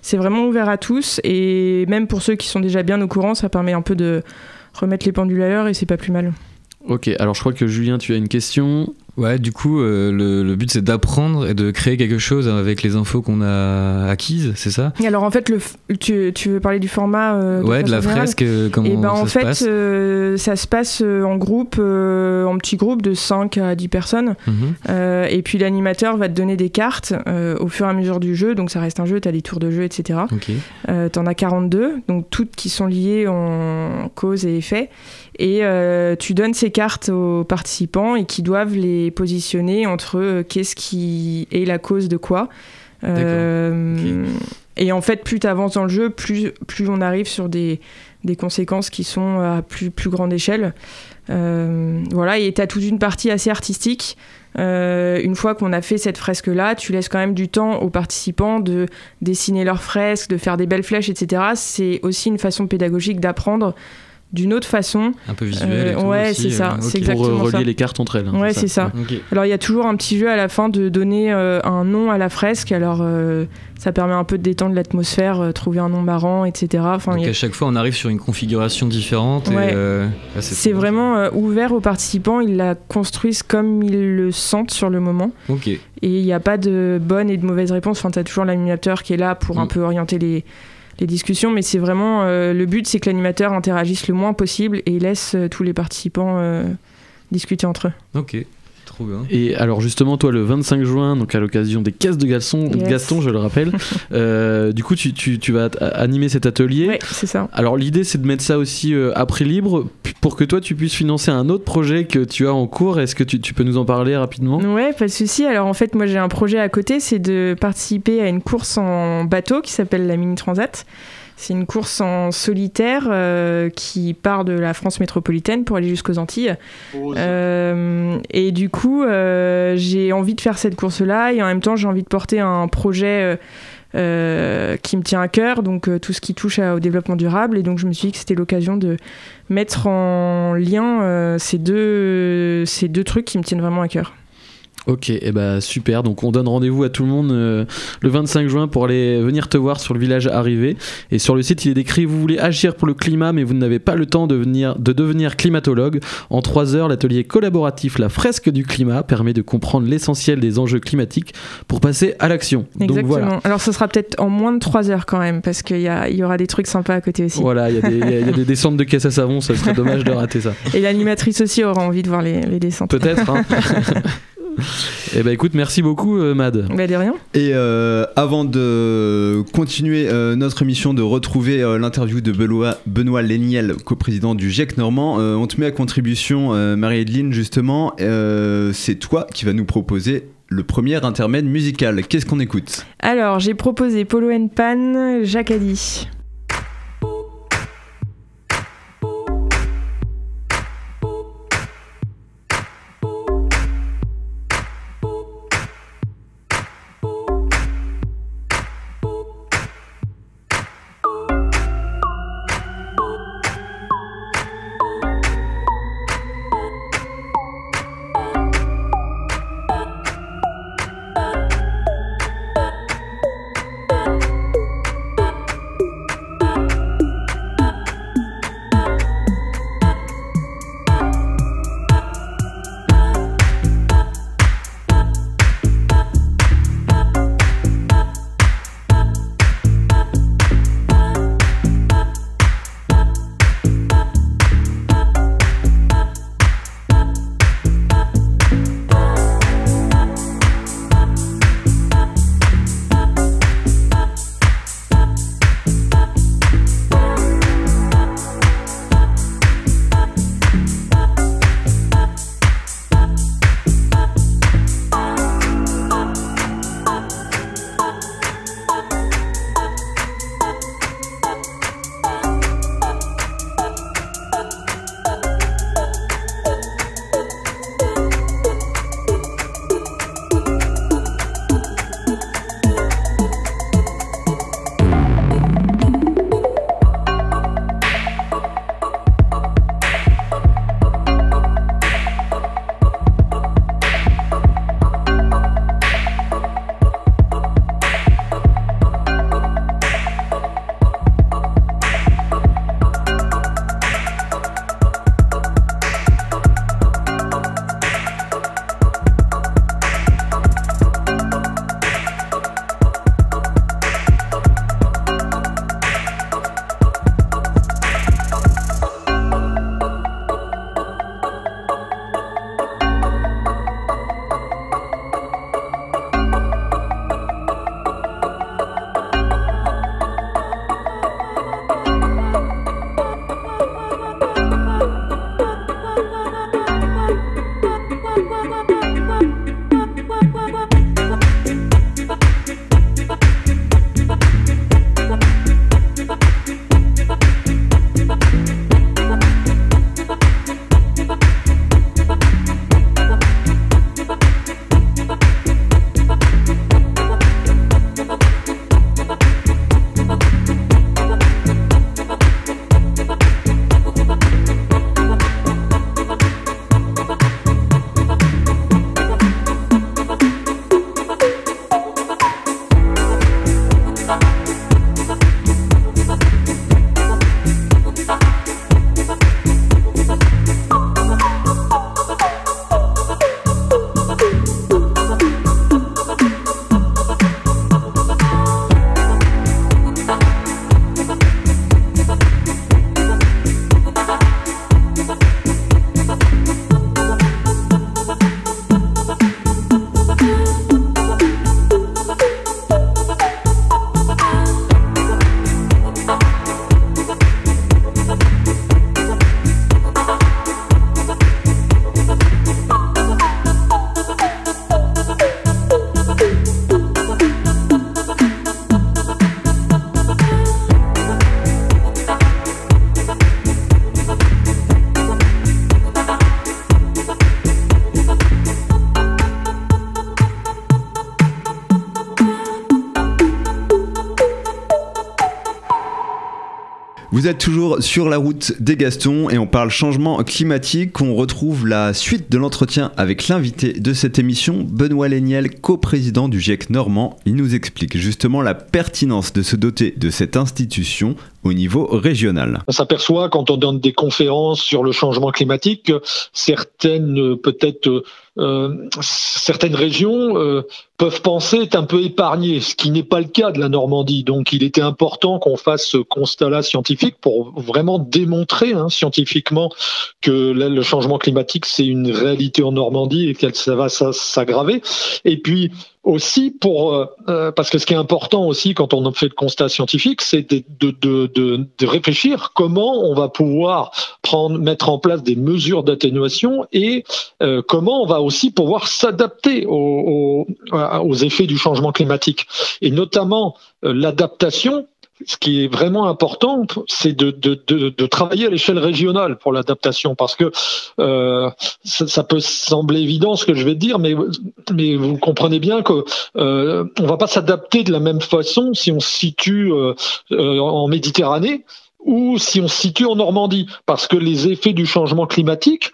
c'est vraiment ouvert à tous et même pour ceux qui sont déjà bien au courant, ça permet un peu de remettre les pendules à l'heure et c'est pas plus mal. Ok, alors je crois que Julien, tu as une question. Ouais, du coup, euh, le, le but c'est d'apprendre et de créer quelque chose avec les infos qu'on a acquises, c'est ça? Et alors en fait, le tu, tu veux parler du format euh, Ouais, de la générale? fresque, euh, comment Et ben ça en se fait, passe? euh, ça se passe euh, en groupe, euh, en petits groupes de 5 à 10 personnes. Mhm. Euh, et puis l'animateur va te donner des cartes euh, au fur et à mesure du jeu. Donc ça reste un jeu, tu as des tours de jeu, etc. Euh, T'en as 42, donc toutes qui sont liées en cause et effet. Et euh, tu donnes ces cartes aux participants et qui doivent les positionner entre euh, qu'est-ce qui est la cause de quoi. Euh, Et en fait, plus tu avances dans le jeu, plus, plus on arrive sur des, des conséquences qui sont à plus, plus grande échelle. Euh, voilà, et tu as toute une partie assez artistique. Euh, une fois qu'on a fait cette fresque-là, tu laisses quand même du temps aux participants de dessiner leurs fresques, de faire des belles flèches, etc. C'est aussi une façon pédagogique d'apprendre d'une autre façon. Un peu visuel. et tout ouais, c'est ça. euh. C'est Pour euh, exactement relier ça. les cartes entre elles. hein, Ouais, c'est ça. Alors il y a toujours un petit jeu à la fin de donner euh, un nom à la fresque. Alors euh, ça permet un peu de détendre l'atmosphère, euh, trouver un nom marrant, etc. Enfin, Donc a- à chaque fois, on arrive sur une configuration différente. Ouais. euh, ah, c'est vraiment euh, ouvert aux participants. Ils la construisent comme ils le sentent sur le moment. Ok. Et il n'y a pas de bonne et de mauvaise réponse. Enfin, tu as toujours l'animateur qui est là pour un Mm. peu orienter les, les discussions. Mais c'est vraiment. euh, le but, c'est que l'animateur interagisse le moins possible et laisse euh, tous les participants euh, discuter entre eux. Trop bien. Et alors justement, toi, le 25 juin, donc à l'occasion des caisses de Gaston, Yes. Gaston je le rappelle, [LAUGHS] euh, du coup, tu, tu- tu vas animer cet atelier. Ouais, c'est ça. Alors l'idée, c'est de mettre ça aussi euh, à prix libre pour que toi, tu puisses financer un autre projet que tu as en cours. Est-ce que tu, tu peux nous en parler rapidement? Ouais, pas de souci. Alors en fait, moi j'ai un projet à côté, c'est de participer à une course en bateau qui s'appelle la Mini Transat. C'est une course en solitaire euh, qui part de la France métropolitaine pour aller jusqu'aux Antilles. Euh, et du coup, euh, j'ai envie de faire cette course-là et en même temps, j'ai envie de porter un projet qui me tient à cœur, donc tout ce qui touche à- au développement durable. Et donc, je me suis dit que c'était l'occasion de mettre en lien ces, deux, ces deux trucs qui me tiennent vraiment à cœur. Ok, et bah super. Donc on donne rendez-vous à tout le monde euh, le 25 juin pour aller venir te voir sur le village arrivé. Et sur le site, il est décrit vous voulez agir pour le climat, mais vous n'avez pas le temps de, venir, de devenir climatologue. En 3 heures, l'atelier collaboratif La fresque du climat permet de comprendre l'essentiel des enjeux climatiques pour passer à l'action. Donc Exactement. voilà. Alors, ce sera peut-être en moins de 3 heures quand même, parce qu'il y, y aura des trucs sympas à côté aussi. Voilà, il y, a des- il y a- il y a des [LAUGHS] descentes de caisse à savon, ça serait dommage de rater ça. Et l'animatrice aussi aura envie de voir les, les descentes. Peut-être. Hein. [LAUGHS] et bah écoute, merci beaucoup euh, Mad. Bah, de rien. Et euh, avant de continuer euh, notre émission, de retrouver euh, l'interview de Benoît, Benoît Léniel, coprésident du GIEC Normand, euh, on te met à contribution, euh, Marie-Edline, justement. Euh, c'est toi qui vas nous proposer le premier intermède musical. Qu'est-ce qu'on écoute? Alors, j'ai proposé Polo and Pan, Jacques Addy. Vous êtes toujours sur la route des Gastons et on parle changement climatique. On retrouve la suite de l'entretien avec l'invité de cette émission, Benoît Léniel, coprésident du GIEC normand. Il nous explique justement la pertinence de se doter de cette institution au niveau régional. On s'aperçoit quand on donne des conférences sur le changement climatique que certaines peut-être euh, certaines régions euh, peuvent penser être un peu épargnées, ce qui n'est pas le cas de la Normandie. Donc il était important qu'on fasse ce constat-là scientifique pour vraiment démontrer hein, scientifiquement que le changement climatique c'est une réalité en Normandie et que ça va s'aggraver. Et puis aussi pour euh, euh, parce que ce qui est important aussi quand on fait le constat scientifique, c'est de, de, de, de, réfléchir comment on va pouvoir prendre mettre en place des mesures d'atténuation et euh, comment on va aussi pouvoir s'adapter aux, aux, aux, effets du changement climatique. Et notamment l'adaptation ce qui est vraiment important, c'est de, de, de, de, travailler à l'échelle régionale pour l'adaptation, parce que euh, ça, ça, peut sembler évident ce que je vais dire, mais, mais vous comprenez bien que euh, on va pas s'adapter de la même façon si on se situe euh, euh en Méditerranée ou si on se situe en Normandie, parce que les effets du changement climatique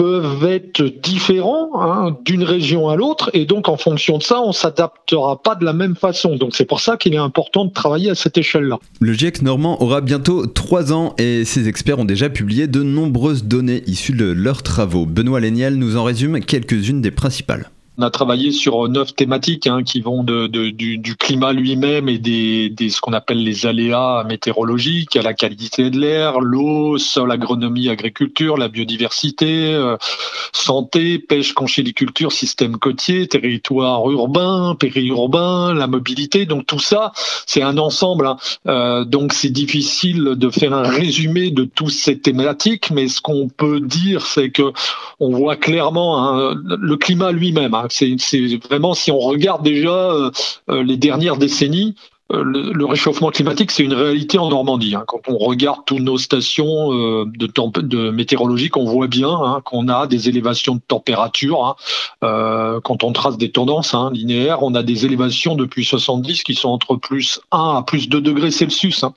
peuvent être différents hein, d'une région à l'autre et donc en fonction de ça on s'adaptera pas de la même façon. Donc c'est pour ça qu'il est important de travailler à cette échelle là le GIEC normand aura bientôt 3 ans et ses experts ont déjà publié de nombreuses données issues de leurs travaux. Benoît Léniel nous en résume quelques-unes des principales on a travaillé sur neuf thématiques hein, qui vont du, climat lui-même et des, ce qu'on appelle les aléas météorologiques, à la qualité de l'air, l'eau, sol, agronomie, agriculture, la biodiversité, euh, santé, pêche, conchyliculture, système côtier, territoire urbain, périurbain, la mobilité. Donc tout ça, c'est un ensemble. Hein. Euh, donc c'est difficile de faire un résumé de toutes ces thématiques, mais ce qu'on peut dire, c'est que on voit clairement hein, le climat lui-même. C'est vraiment, si on regarde déjà euh, euh, les dernières décennies, euh, le, réchauffement climatique, c'est une réalité en Normandie. Hein. Quand on regarde toutes nos stations euh, de, de météorologiques, on voit bien hein, qu'on a des élévations de température. Hein. Euh, quand on trace des tendances hein, linéaires, on a des élévations depuis 70 qui sont entre plus 1 à plus 2 degrés Celsius. Hein.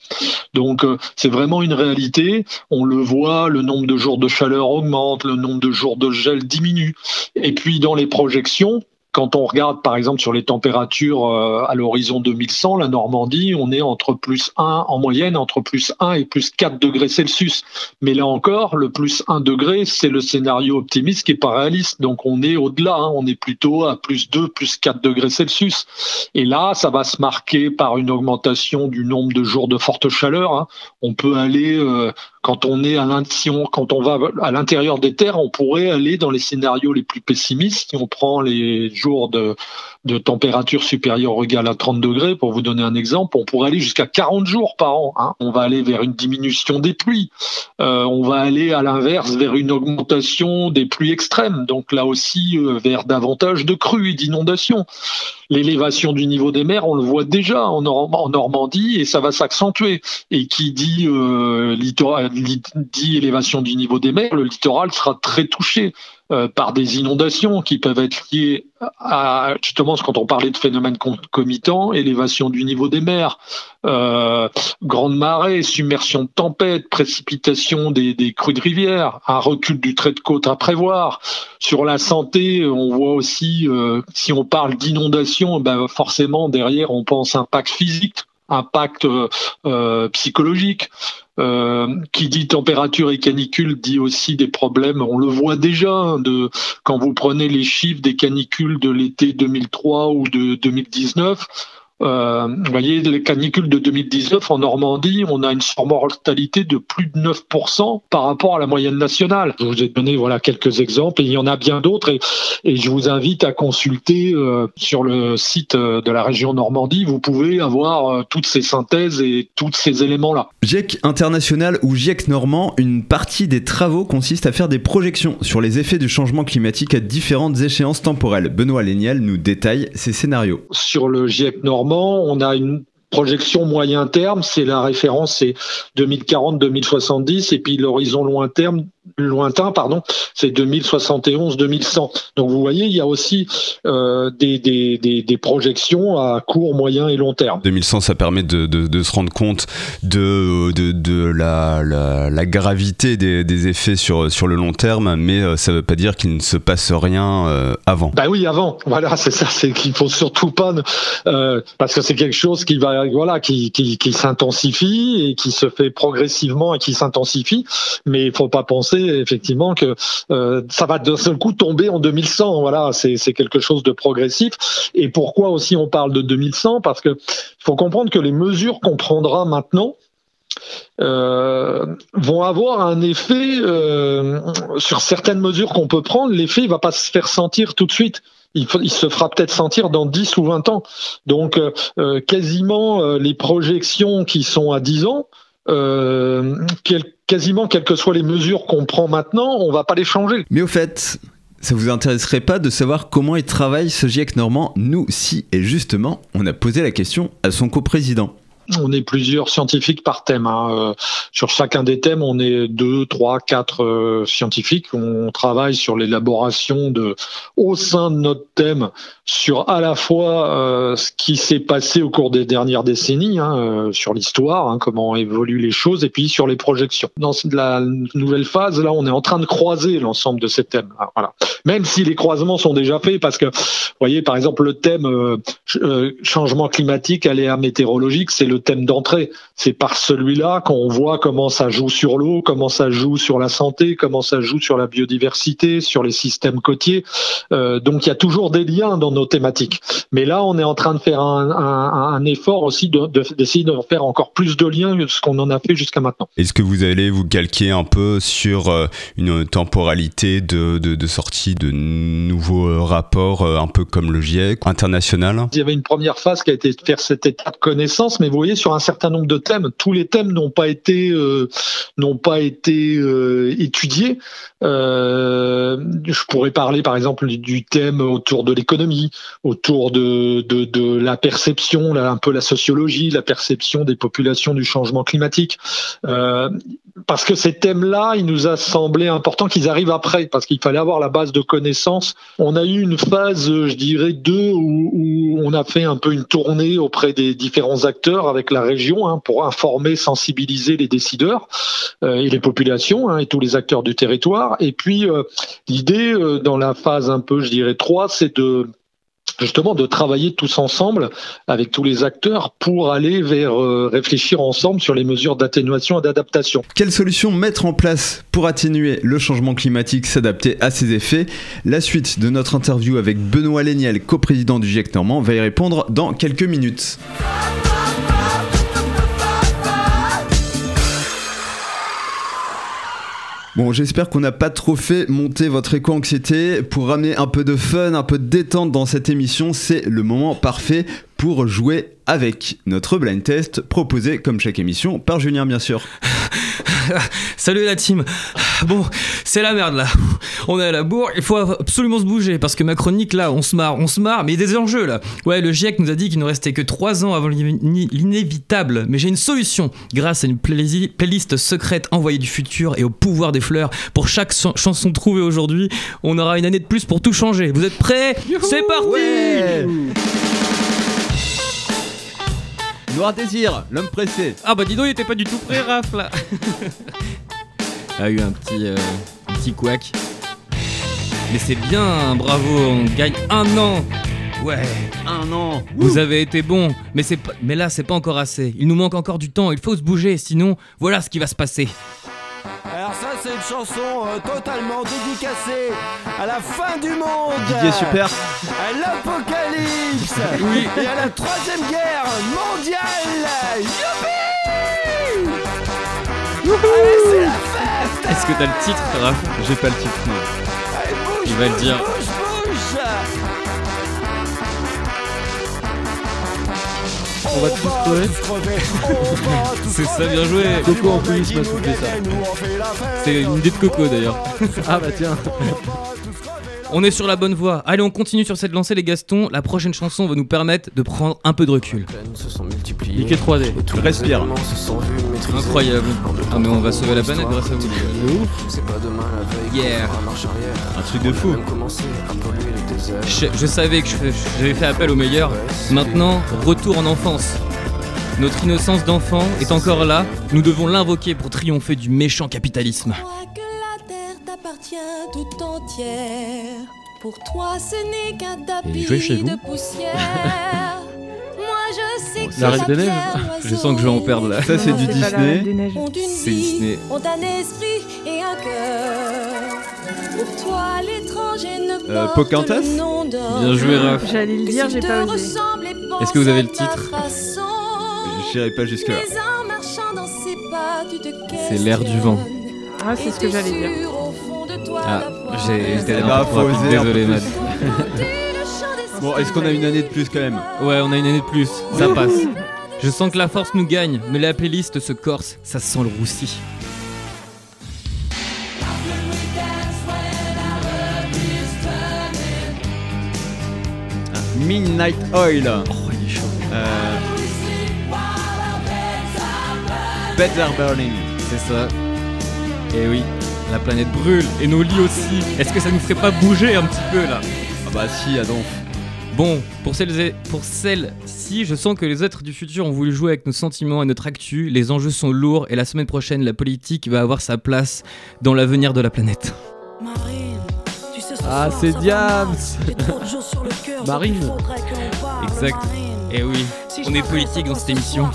Donc c'est vraiment une réalité. On le voit, le nombre de jours de chaleur augmente, le nombre de jours de gel diminue. Et puis dans les projections, quand on regarde par exemple sur les températures euh, à l'horizon 2100, la Normandie, on est entre plus 1 en moyenne, entre plus 1 et plus 4 degrés Celsius. Mais là encore, le plus 1 degré, c'est le scénario optimiste qui est pas réaliste. Donc on est au-delà, hein. on est plutôt à plus 2, plus 4 degrés Celsius. Et là, ça va se marquer par une augmentation du nombre de jours de forte chaleur. Hein. On peut aller euh, quand on est à quand on va à l'intérieur des terres, on pourrait aller dans les scénarios les plus pessimistes. Si on prend les jours de, de température supérieure ou égale à 30 degrés, pour vous donner un exemple, on pourrait aller jusqu'à 40 jours par an. Hein. On va aller vers une diminution des pluies. Euh, on va aller à l'inverse vers une augmentation des pluies extrêmes. Donc là aussi, euh, vers davantage de crues et d'inondations l'élévation du niveau des mers, on le voit déjà en, Normandie et ça va s'accentuer. Et qui dit, euh, dit élévation du niveau des mers, le littoral sera très touché. Par des inondations qui peuvent être liées à justement quand on parlait de phénomènes concomitants, élévation du niveau des mers, euh, grande marée, submersion de tempêtes, précipitation des, crues de rivière, un recul du trait de côte à prévoir. Sur la santé, on voit aussi, euh, si on parle d'inondation, ben forcément derrière on pense impact physique, impact euh, psychologique. Euh, qui dit température et canicule dit aussi des problèmes. On le voit déjà hein, de quand vous prenez les chiffres des canicules de l'été 2003 ou de 2019. Euh, vous voyez, les canicules de 2019 en Normandie, on a une surmortalité de plus de 9% par rapport à la moyenne nationale. Je vous ai donné voilà quelques exemples et il y en a bien d'autres et, et, je vous invite à consulter euh, sur le site euh, de la région Normandie. Vous pouvez avoir euh, toutes ces synthèses et tous ces éléments-là. GIEC international ou GIEC normand, une partie des travaux consiste à faire des projections sur les effets du changement climatique à différentes échéances temporelles. Benoît Léniel nous détaille ces scénarios. Sur le GIEC normand, on a une projection moyen terme, c'est la référence, c'est 2040-2070, et puis l'horizon loin terme, lointain, pardon, c'est 2071-2100. Donc vous voyez, il y a aussi euh, des, des, des, des, projections à court, moyen et long terme. 2100, ça permet de, de, de se rendre compte de, de, la, la, la, gravité des, des, effets sur, sur le long terme, mais euh, ça ne veut pas dire qu'il ne se passe rien euh, avant. Bah oui, avant. [LAUGHS] Voilà, c'est ça. C'est qu'il faut surtout pas, euh, parce que c'est quelque chose qui va, voilà, qui, qui, qui s'intensifie et qui se fait progressivement et qui s'intensifie. Mais il faut pas penser effectivement que euh, ça va d'un seul coup tomber en 2100. Voilà, c'est quelque chose de progressif. Et pourquoi aussi on parle de 2100 Parce que faut comprendre que les mesures qu'on prendra maintenant euh, vont avoir un effet euh, sur certaines mesures qu'on peut prendre. L'effet ne va pas se faire sentir tout de suite. Il, se fera peut-être sentir dans 10 ou 20 ans. Donc, quasiment les projections qui sont à 10 ans, quasiment quelles que soient les mesures qu'on prend maintenant, on va pas les changer. Mais au fait, ça vous intéresserait pas de savoir comment il travaille ce GIEC normand Nous, si, et justement, on a posé la question à son coprésident on est plusieurs scientifiques par thème. Hein. Euh, sur chacun des thèmes, on est deux, trois, quatre euh, scientifiques. On travaille sur l'élaboration de, au sein de notre thème, sur à la fois euh, ce qui s'est passé au cours des dernières décennies, hein, sur l'histoire, hein, comment évoluent les choses, et puis sur les projections. Dans la nouvelle phase, là, on est en train de croiser l'ensemble de ces thèmes. Ah, voilà. Même si les croisements sont déjà faits, parce que, vous voyez, par exemple, le thème changement climatique, aléa météorologique, c'est thème d'entrée. C'est par celui-là qu'on voit comment ça joue sur l'eau, comment ça joue sur la santé, comment ça joue sur la biodiversité, sur les systèmes côtiers. Euh, donc il y a toujours des liens dans nos thématiques. Mais là, on est en train de faire un, un, un effort aussi d'essayer de, de, faire encore plus de liens que ce qu'on en a fait jusqu'à maintenant. Est-ce que vous allez vous calquer un peu sur euh, une temporalité de, de, de sortie de nouveaux euh, rapports, un peu comme le GIEC international? Il y avait une première phase qui a été de faire cet état de connaissance, mais vous voyez, sur un certain nombre de thèmes. Tous les thèmes n'ont pas été euh, pas été euh, étudiés. Euh, je pourrais parler par exemple du thème autour de l'économie, autour de, de, la perception, un peu la sociologie, la perception des populations du changement climatique. Parce que ces thèmes-là, il nous a semblé important qu'ils arrivent après, parce qu'il fallait avoir la base de connaissances. On a eu une phase, je dirais, deux, où on a fait un peu une tournée auprès des différents acteurs avec la région hein, pour informer, sensibiliser les décideurs euh, et les populations hein, et tous les acteurs du territoire. Et puis, euh, l'idée euh, dans la phase un peu, je dirais, 3, c'est de justement de travailler tous ensemble avec tous les acteurs pour aller vers réfléchir ensemble sur les mesures d'atténuation et d'adaptation. Quelles solutions mettre en place pour atténuer le changement climatique, s'adapter à ses effets? La suite de notre interview avec Benoît Léniel, coprésident du GIEC Normand, va y répondre dans quelques minutes. Bon, j'espère qu'on n'a pas trop fait monter votre éco-anxiété. Pour ramener un peu de fun, un peu de détente dans cette émission, c'est le moment parfait pour jouer avec notre blind test proposé comme chaque émission par Julien bien sûr. [LAUGHS] Salut la team. Bon, c'est la merde là. On est à la bourre, il faut absolument se bouger parce que ma chronique là, on se marre, on se marre, mais il y a des enjeux là. Ouais, le GIEC nous a dit qu'il ne restait que 3 ans avant l'inévitable, mais j'ai une solution. Grâce à une playlist secrète envoyée du futur et au pouvoir des fleurs, pour chaque chanson trouvée aujourd'hui, on aura une année de plus pour tout changer. Vous êtes prêts? C'est parti ouais Noir Désir, l'homme pressé. Ah bah dis donc, il était pas du tout prêt, Raph là. [LAUGHS] a eu un petit, euh, un petit couac. Mais c'est bien, bravo, on gagne un an. Ouais, un an. Vous avez été bon, mais c'est pas, mais là c'est pas encore assez. Il nous manque encore du temps. Il faut se bouger, sinon voilà ce qui va se passer. Alors ça c'est une chanson euh, totalement dédicacée à la fin du monde Didier super À l'apocalypse Oui Et à la troisième guerre mondiale Youpi Allez c'est la fête Est-ce que t'as le titre, Raph J'ai pas le titre. Non. Allez, bouge, Il va le dire. Bouge, bouge On va tous crever. [LAUGHS] C'est ça, bien joué. Coco en plus m'a soufflé ça. C'est une idée de Coco d'ailleurs. Ah bah tiens. On est sur la bonne voie. Allez, on continue sur cette lancée, les Gastons. La prochaine chanson va nous permettre de prendre un peu de recul. se sont multipliées. Mickey 3D. Et tous les Respire. événements se sont vus Incroyable. Ah mais on va sauver la planète grâce à vous. les gars. Yeah. Un truc de fou. Je, je savais que je fais- j'avais fait appel au meilleur. Maintenant, retour en enfance. Notre innocence d'enfant est encore là. Nous devons l'invoquer pour triompher du méchant capitalisme. Crois que t'appartient tout entière. Pour toi, ce n'est qu'un tapis jouez chez vous. de poussière. [LAUGHS] Moi, je sais que La Reine des Neiges. Je sens que je vais en perdre là. Ça, c'est du Disney. C'est vie, Disney. ont un esprit et un cœur. Pour toi, l'étranger ne Euh, porte Pocahontas le nom d'homme. Bien joué, Raph. J'allais le dire, j'ai pas osé. Est-ce que vous avez le titre. J'irai pas jusque-là. Mais en marchant dans ses pas, tu te C'est l'air du vent. Ah, c'est ce que j'allais dire. Ah, j'ai- j'étais Eh peu désolé. Matt. Bon, est-ce qu'on a une année de plus quand même Ouais, on a une année de plus, ça passe. Je sens que la force nous gagne, mais la playlist se corse, ça sent le roussi. Midnight Oil. Oh, il est chaud. Euh... Beds are burning. C'est ça. Et oui, la planète brûle, et nos lits aussi. Est-ce que ça nous ferait pas bouger un petit peu là Ah bah si, ah donc. Bon, pour celles et- pour celles-ci, je sens que les êtres du futur ont voulu jouer avec nos sentiments et notre actu. Les enjeux sont lourds, et la semaine prochaine, la politique va avoir sa place dans l'avenir de la planète. Ah, c'est Diams Marine Exact. Et oui, on est politique dans cette émission.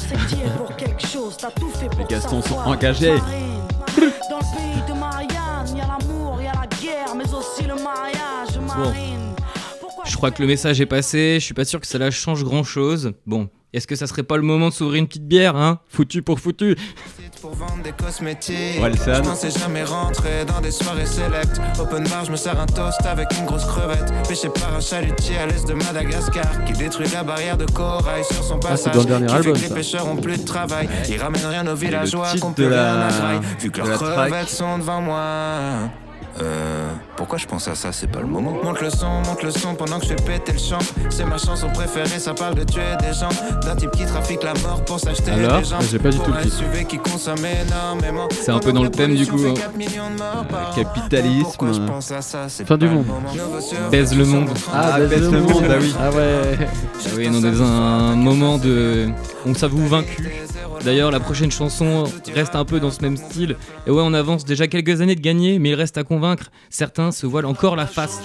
Les Gastons sont engagés. Dans le pays Marine. Je crois que le message est passé, je suis pas sûr que cela change grand chose. Bon, est-ce que ça serait pas le moment de s'ouvrir une petite bière, hein? Foutu pour foutu Pour vendre des cosmétiques. Walsan. Je pensais jamais rentrer dans des soirées select. Open bar, je me sers un toast avec une grosse crevette. Pêché par un chalutier à l'est de Madagascar. Qui détruit la barrière de corail sur son Ah, c'est passage. dans le dernier album, que les ça. pêcheurs ont plus de travail. Ils ramènent rien aux villageois qu'on peut la- rien à graille. Vu que leurs crevettes sont devant moi. Euh, pourquoi je pense à ça, c'est pas le moment. Monte le son, monte le son pendant que je fais péter le champ. C'est ma chanson préférée, ça parle de tuer des gens. D'un type qui trafique la mort pour s'acheter Alors des gens. J'ai pas du tout le un titre. SUV qui consomme énormément. C'est un peu dans le thème du coup. hein. Capitalisme. Fin du monde. Baise le monde. Ah, baisse le monde, ah oui. Ah ouais Ah oui, on est dans un moment de. On s'avoue vaincu. D'ailleurs, la prochaine chanson reste un peu dans ce même style. Et ouais, on avance déjà quelques années de gagner, mais il reste à convaincre. Certains se voilent encore la face.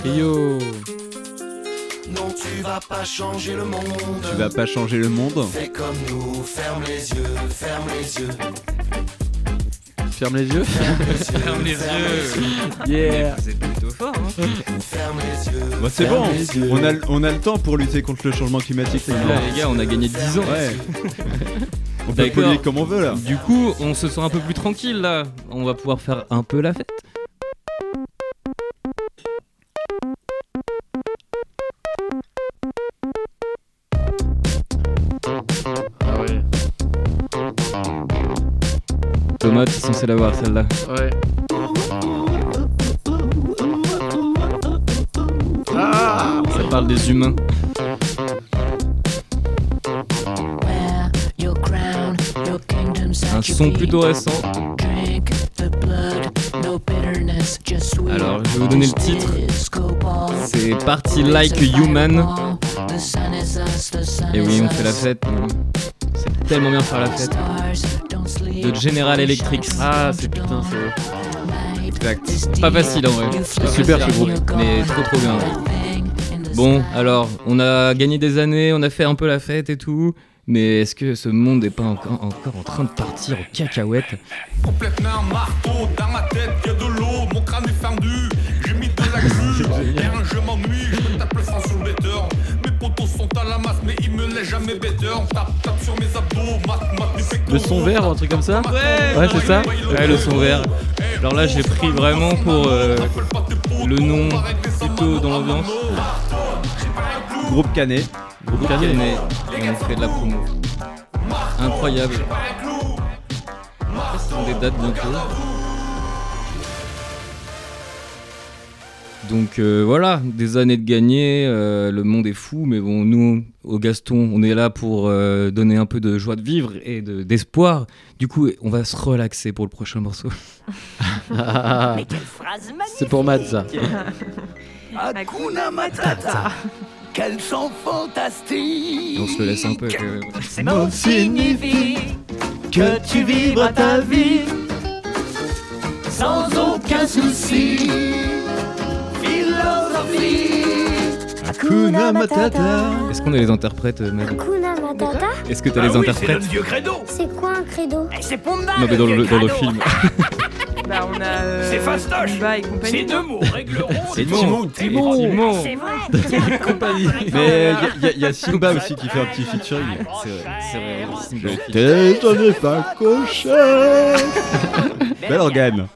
Trio Non, tu vas pas changer le monde. Tu vas pas changer le monde. Fais comme nous, ferme les yeux, ferme les yeux. Ferme les yeux Ferme les yeux. Yeah Vous êtes plutôt fort, hein Ferme les yeux. Bah, c'est Ferme bon, les yeux. on a, on a le temps pour lutter contre le changement climatique. Là, les gars, on a gagné 10 ans. Ouais. [LAUGHS] On peut polluer comme on veut là. Du coup, on se sent un peu plus tranquille là. On va pouvoir faire un peu la fête. Thomas, t'es censé l'avoir celle-là. Ouais Ça parle des humains. Un son plutôt récent. Alors, je vais vous donner le titre. C'est Party Like a Human. Et oui, on fait la fête. C'est tellement bien faire la fête. De General Electric. Ah c'est putain c'est Exact. Pas facile en vrai. C'est super ce groupe Mais trop trop bien. Bon, alors, on a gagné des années, on a fait un peu la fête et tout. Mais est-ce que ce monde est pas encore, encore en train de partir aux cacahuètes Complètement un marteau dans ma tête, y'a de l'eau, mon crâne est fendu. J'ai mis de la glu, [LAUGHS] je m'ennuie, je me tape le sang sur le better. Mes potos sont à la masse, mais ils me laissent jamais better. Tape, tape Le son vert un truc comme ça Ouais, Ouais c'est ça Ouais, le son vert. Alors là, j'ai pris vraiment pour euh, le nom plutôt dans l'ambiance. Groupe Canet. Groupe Canet. Et on fait de la promo. Incroyable. Ce sont des dates bientôt. Donc euh, voilà, des années de gagner, euh, le monde est fou, mais bon, nous, au Gaston, on est là pour euh, donner un peu de joie de vivre et de- d'espoir. du coup, on va se relaxer pour le prochain morceau. [LAUGHS] Mais quelle phrase C'est pour Matt ça. [LAUGHS] Hakuna Matata. Quel chant fantastique. On se le laisse un peu. que- signifient que tu vivras ta vie sans aucun souci. Hakuna Matata. Est-ce qu'on a les interprètes, euh, Mad Hakuna Matata Est-ce que t'as les oui, interprètes c'est le vieux credo. C'est quoi un credo C'est Pumba Non, mais dans le, dans le film. [LAUGHS] Bah, on a. euh, C'est fastoche. Pumba et compagnie. Ces deux mots régleront. [LAUGHS] C'est Timon. Timon, Timon. C'est vrai Compagnie. Mais il y, a- y a Simba aussi qui fait un petit featuring. C'est vrai, c'est vrai. Simba aussi. T'es pas cochon [LAUGHS] Bel organe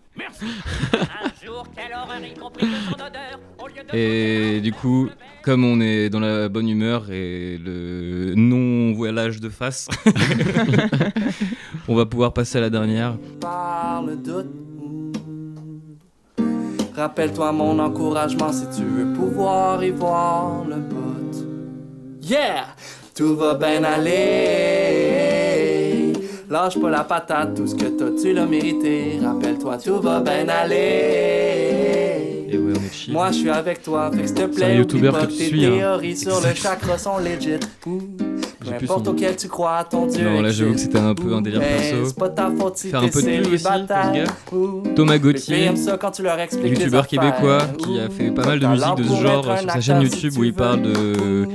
Et du coup, comme on est dans la bonne humeur et le non-voilage de face, [LAUGHS] on va pouvoir passer à la dernière. par le doute. Rappelle-toi mon encouragement si tu veux pouvoir y voir le bout. Yeah! Tout va bien aller. Lâche pas la patate, tout ce que t'as, tu l'as mérité. Rappelle-toi, tout va bien aller. Et ouais, on est chill. Moi, je suis avec toi, fait que s'il te C'est un plaît, oublie youtubeur pas que tu tes suis, hein. théories sur le [LAUGHS] chakra sont legit. Ouh. Peu J'ai plus son importe nom. auquel tu crois, ton Dieu Non, là, j'avoue que c'était un peu un délire perso. mais C'est pas ta faute si Faire un peu de pub aussi, célibataire. pour ce gars. Ouh. Thomas Gauthier, youtubeur québécois qui a fait pas mal de musique de ce genre sur sa chaîne YouTube où il parle de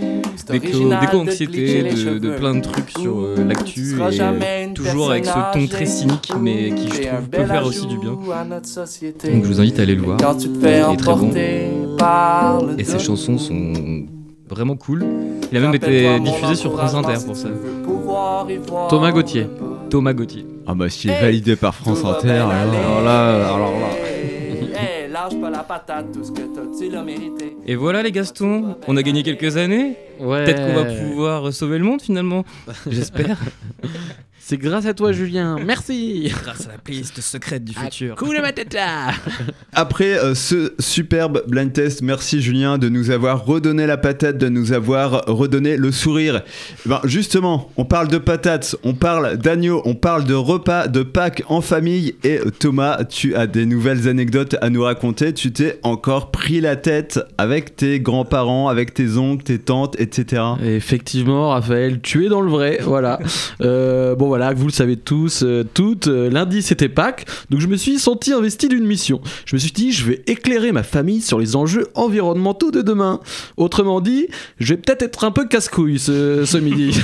d'éco-anxiété, de, plein de trucs sur euh, l'actu et toujours avec ce ton très cynique mais qui je trouve peut faire aussi du bien. Donc je vous invite à aller le voir. Il est très bon. Et ses chansons sont vraiment cool. Il a même été diffusé sur France Inter pour ça. Thomas Gauthier. Thomas Gauthier. Ah bah s'il est validé par France Inter, alors, là, alors là. [LAUGHS] Et voilà les Gastons, on a gagné quelques années. Ouais. Peut-être qu'on va pouvoir sauver le monde finalement. J'espère. [LAUGHS] C'est grâce à toi, Julien. Merci. [LAUGHS] Grâce à la playlist secrète du futur. Hakuna Matata. [LAUGHS] Après euh, ce superbe blind test, merci Julien de nous avoir redonné la patate, de nous avoir redonné le sourire. Ben justement, on parle de patates, on parle d'agneau, on parle de repas de Pâques en famille. Et euh, Thomas, tu as des nouvelles anecdotes à nous raconter. Tu t'es encore pris la tête avec tes grands-parents, avec tes oncles, tes tantes, etc. Et Effectivement, Raphaël, tu es dans le vrai, voilà. Euh, bon voilà, vous le savez tous, euh, toutes. euh, lundi c'était Pâques, donc je me suis senti investi d'une mission. Je me suis dit, je vais éclairer ma famille sur les enjeux environnementaux de demain. Autrement dit, je vais peut-être être un peu casse-couille ce, ce midi.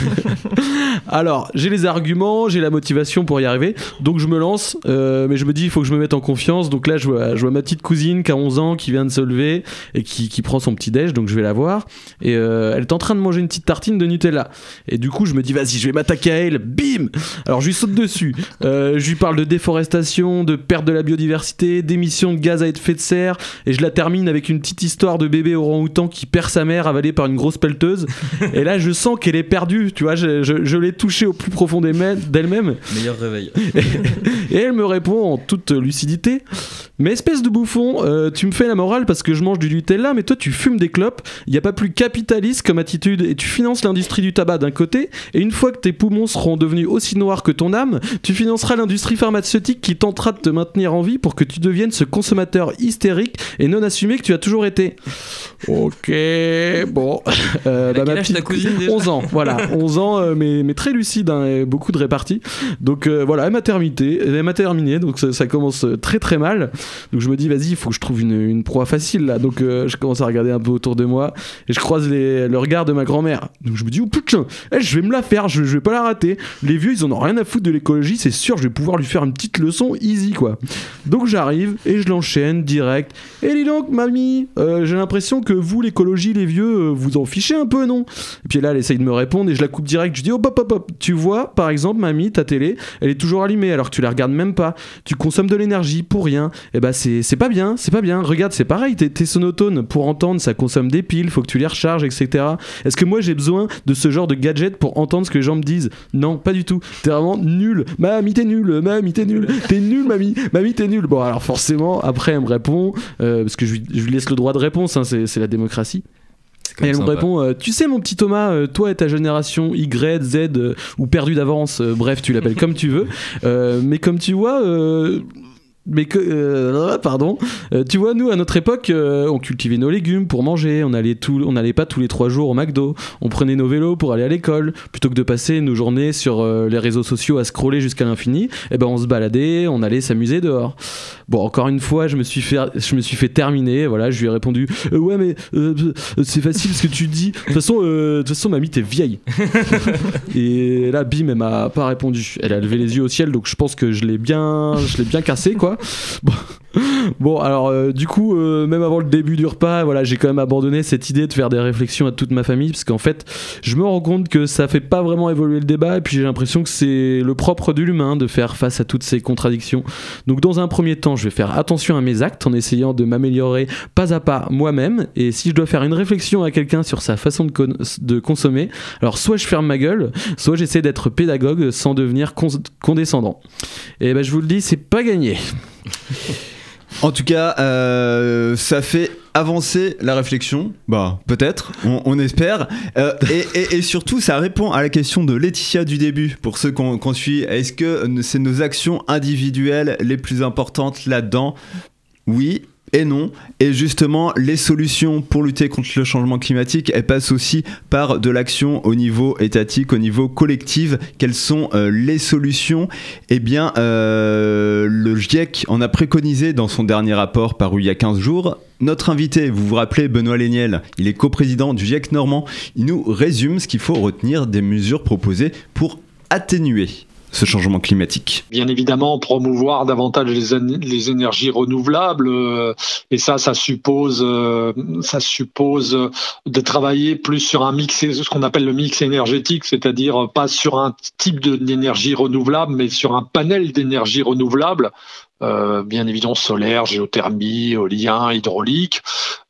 [LAUGHS] Alors, j'ai les arguments, j'ai la motivation pour y arriver, donc je me lance, euh, mais je me dis, il faut que je me mette en confiance. Donc là, je vois, je vois ma petite cousine qui a 11 ans, qui vient de se lever et qui, qui prend son petit déj, donc je vais la voir. Et elle est en train de manger une petite tartine de Nutella. Et du coup, je me dis, vas-y, je vais m'attaquer à elle, bim Alors je lui saute dessus. Euh, je lui parle de déforestation, de perte de la biodiversité, d'émissions de gaz à effet de serre, et je la termine avec une petite histoire de bébé orang-outan qui perd sa mère avalée par une grosse pelleteuse. et là, je sens qu'elle est perdue, tu vois, je, je- je l'ai touchée au plus profond d'elle- d'elle-même. Meilleur réveil. [LAUGHS] Et elle me répond en toute lucidité Mais espèce de bouffon, euh, tu me fais la morale parce que je mange du Nutella, mais toi tu fumes des clopes. Il n'y a pas plus capitaliste comme attitude et tu finances l'industrie du tabac d'un côté. Et une fois que tes poumons seront devenus aussi noirs que ton âme, tu financeras l'industrie pharmaceutique qui tentera de te maintenir en vie pour que tu deviennes ce consommateur hystérique et non assumé que tu as toujours été. Ok, bon. [LAUGHS] Euh, bah, ma ta cousine, déjà 11 ans, voilà, 11 ans, euh, mais, mais très lucide, hein, et beaucoup de réparties. Donc euh, voilà, elle m'a terminé, elle m'a terminé, donc ça, ça commence euh, très très mal. Donc je me dis, vas-y, il faut que je trouve une, une proie facile là. Donc euh, je commence à regarder un peu autour de moi et je croise les- le regard de ma grand-mère. Donc je me dis, oh putain, eh, je vais me la faire, je, je vais pas la rater. Les vieux, ils en ont rien à foutre de l'écologie, c'est sûr, je vais pouvoir lui faire une petite leçon easy quoi. Donc j'arrive et je l'enchaîne direct. Et dis donc, mamie, euh, j'ai l'impression que vous, l'écologie, les vieux, euh, vous en fichez un peu, non? Et puis là, elle essaye de me répondre et je la coupe direct. Je dis, hop, hop, hop, hop. Tu vois, par exemple, mamie, ta télé, elle est toujours allumée alors que tu la regardes même pas. Tu consommes de l'énergie pour rien. Et bah, c'est pas bien, c'est pas bien. Regarde, c'est pareil, tes, sonotones, pour entendre, ça consomme des piles, faut que tu les recharges, etc. Est-ce que moi, j'ai besoin de ce genre de gadget pour entendre ce que les gens me disent? Non, pas du tout. T'es vraiment nul. Mamie, t'es nul. Mamie, t'es nul. [LAUGHS] T'es nul, mamie. Mamie, t'es nul. Bon, alors forcément, après, elle me répond, euh, parce que je lui, je lui laisse le droit de réponse, hein, c'est la démocratie. Et elle me répond, euh, tu sais mon petit Thomas, euh, toi et ta génération Y, Z euh, ou perdu d'avance, bref, tu l'appelles comme tu veux. Mais comme tu vois, euh, mais que, euh, pardon, Euh, tu vois, nous à notre époque, euh, on cultivait nos légumes pour manger, on allait tout, on n'allait pas tous les trois jours au McDo, on prenait nos vélos pour aller à l'école, plutôt que de passer nos journées sur euh, les réseaux sociaux à scroller jusqu'à l'infini. Et ben on se baladait, on allait s'amuser dehors. Bon, encore une fois, je me suis fait, je me suis fait terminer. Voilà, je lui ai répondu, ouais, mais c'est facile ce que tu dis. De toute façon, de toute façon, mamie, t'es vieille. [LAUGHS] Et là, bim, elle m'a pas répondu. Elle a levé les yeux au ciel, donc je pense que je l'ai bien, je l'ai bien cassé, quoi. Bon, [LAUGHS] bon alors euh, du coup, euh, même avant le début du repas, voilà, j'ai quand même abandonné cette idée de faire des réflexions à toute ma famille, parce qu'en fait, je me rends compte que ça fait pas vraiment évoluer le débat, et puis j'ai l'impression que c'est le propre de l'humain de faire face à toutes ces contradictions. Donc dans un premier temps, je vais faire attention à mes actes en essayant de m'améliorer pas à pas moi-même, et si je dois faire une réflexion à quelqu'un sur sa façon de, con- de consommer, alors soit je ferme ma gueule, soit j'essaie d'être pédagogue sans devenir con- condescendant. Et ben je vous le dis, c'est pas gagné. [LAUGHS] En tout cas, euh, ça fait avancer la réflexion. Bah, peut-être, on, espère. Euh, et, surtout, ça répond à la question de Laetitia du début. Pour ceux qu'on suit, est-ce que c'est nos actions individuelles les plus importantes là-dedans? Oui. Et non. Et justement, les solutions pour lutter contre le changement climatique, elles passent aussi par de l'action au niveau étatique, au niveau collectif. Quelles sont euh, les solutions? Eh bien, euh, le GIEC en a préconisé dans son dernier rapport paru il y a 15 jours. Notre invité, vous vous rappelez, Benoît Léniel, il est coprésident du GIEC normand. Il nous résume ce qu'il faut retenir des mesures proposées pour atténuer ce changement climatique. Bien évidemment, promouvoir davantage les, les énergies renouvelables, euh, et ça, ça suppose, euh, ça suppose de travailler plus sur un mix, ce qu'on appelle le mix énergétique, c'est-à-dire pas sur un type d'énergie renouvelable, mais sur un panel d'énergie renouvelable. Euh, bien évidemment solaire, géothermie, éolien, hydraulique.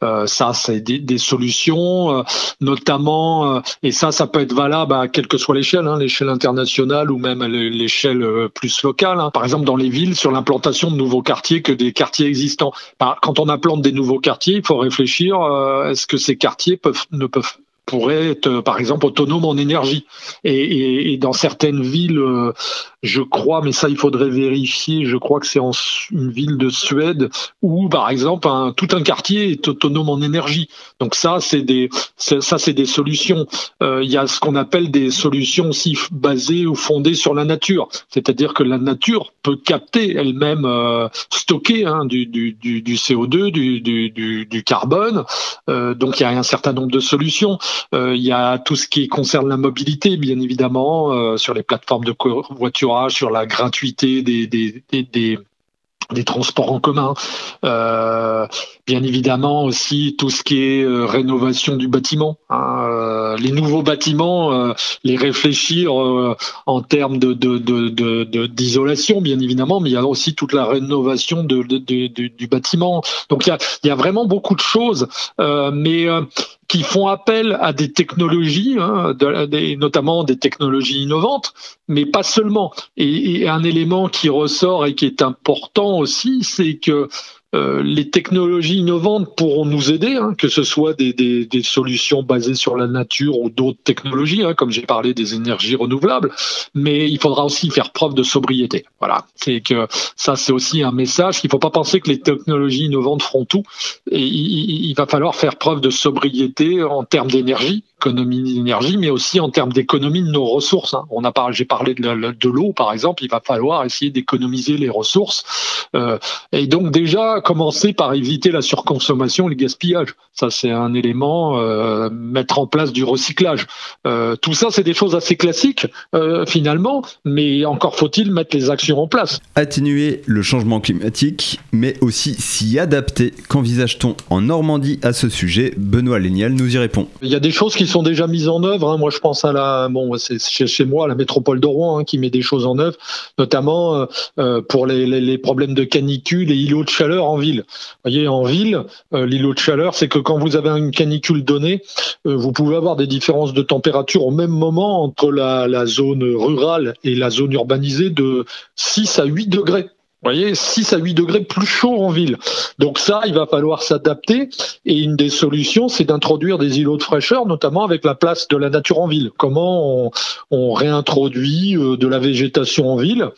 Euh, ça, c'est des, des solutions, euh, notamment, euh, et ça, ça peut être valable à quelle que soit l'échelle, hein, l'échelle internationale ou même à l'é- l'échelle euh, plus locale. hein. Par exemple, dans les villes, sur l'implantation de nouveaux quartiers que des quartiers existants. Quand on implante des nouveaux quartiers, il faut réfléchir est-ce que ces quartiers peuvent, ne peuvent pourraient être, par exemple, autonomes en énergie? Et, et- et dans certaines villes, je crois, mais ça il faudrait vérifier, je crois que c'est en une ville de Suède où, par exemple, tout un quartier est autonome en énergie. Donc ça, c'est des, ça c'est des solutions. Euh, Il y a ce qu'on appelle des solutions aussi basées ou fondées sur la nature. C'est-à-dire que la nature peut capter elle-même, euh, stocker hein, du, du, du, du CO2, du, du, carbone. Euh, donc il y a un certain nombre de solutions. Il y a tout ce qui concerne la mobilité, bien évidemment, sur les plateformes de sur la gratuité des, des, des, transports en commun. Euh, bien évidemment aussi tout ce qui est euh, rénovation du bâtiment. hein, euh, les nouveaux bâtiments, les réfléchir en termes de, de, de, d'isolation, bien évidemment, mais il y a aussi toute la rénovation du bâtiment. Donc il y a, il y a vraiment beaucoup de choses, mais qui font appel à des technologies, hein, notamment des technologies innovantes, mais pas seulement. Et un élément qui ressort et qui est important aussi, c'est que euh, les technologies innovantes pourront nous aider, hein, que ce soit des, des- solutions basées sur la nature ou d'autres technologies, hein, comme j'ai parlé des énergies renouvelables, mais il faudra aussi faire preuve de sobriété. Voilà, c'est que ça c'est aussi un message qu'il ne faut pas penser que les technologies innovantes feront tout. Il, il- il va falloir faire preuve de sobriété en termes d'énergie, économie d'énergie, mais aussi en termes d'économie de nos ressources. hein. On a parlé, j'ai parlé de, l'eau par exemple. Il va falloir essayer d'économiser les ressources. Euh, et donc déjà commencer par éviter la surconsommation, le gaspillage. Ça c'est un élément. euh, mettre en place du recyclage. Euh, tout ça c'est des choses assez classiques euh, finalement, mais encore faut-il mettre les actions en place. Atténuer le changement climatique, mais aussi s'y adapter. Qu'envisage-t-on en Normandie à ce sujet? Benoît Léniel nous y répond. Il y a des choses qui sont déjà mises en œuvre. hein. Moi, je pense à la, bon, c'est chez, chez moi, la métropole de Rouen, hein, qui met des choses en œuvre, notamment pour les, les- les problèmes de canicule et îlots de chaleur en ville. Vous voyez, en ville, l'îlot de chaleur, c'est que quand vous avez une canicule donnée, euh, vous pouvez avoir des différences de température au même moment entre la, zone rurale et la zone urbanisée de 6 à 8 degrés. Vous voyez, 6 à 8 degrés plus chaud en ville. Donc ça, il va falloir s'adapter. Et une des solutions, c'est d'introduire des îlots de fraîcheur, notamment avec la place de la nature en ville. Comment on, on réintroduit euh, de la végétation en ville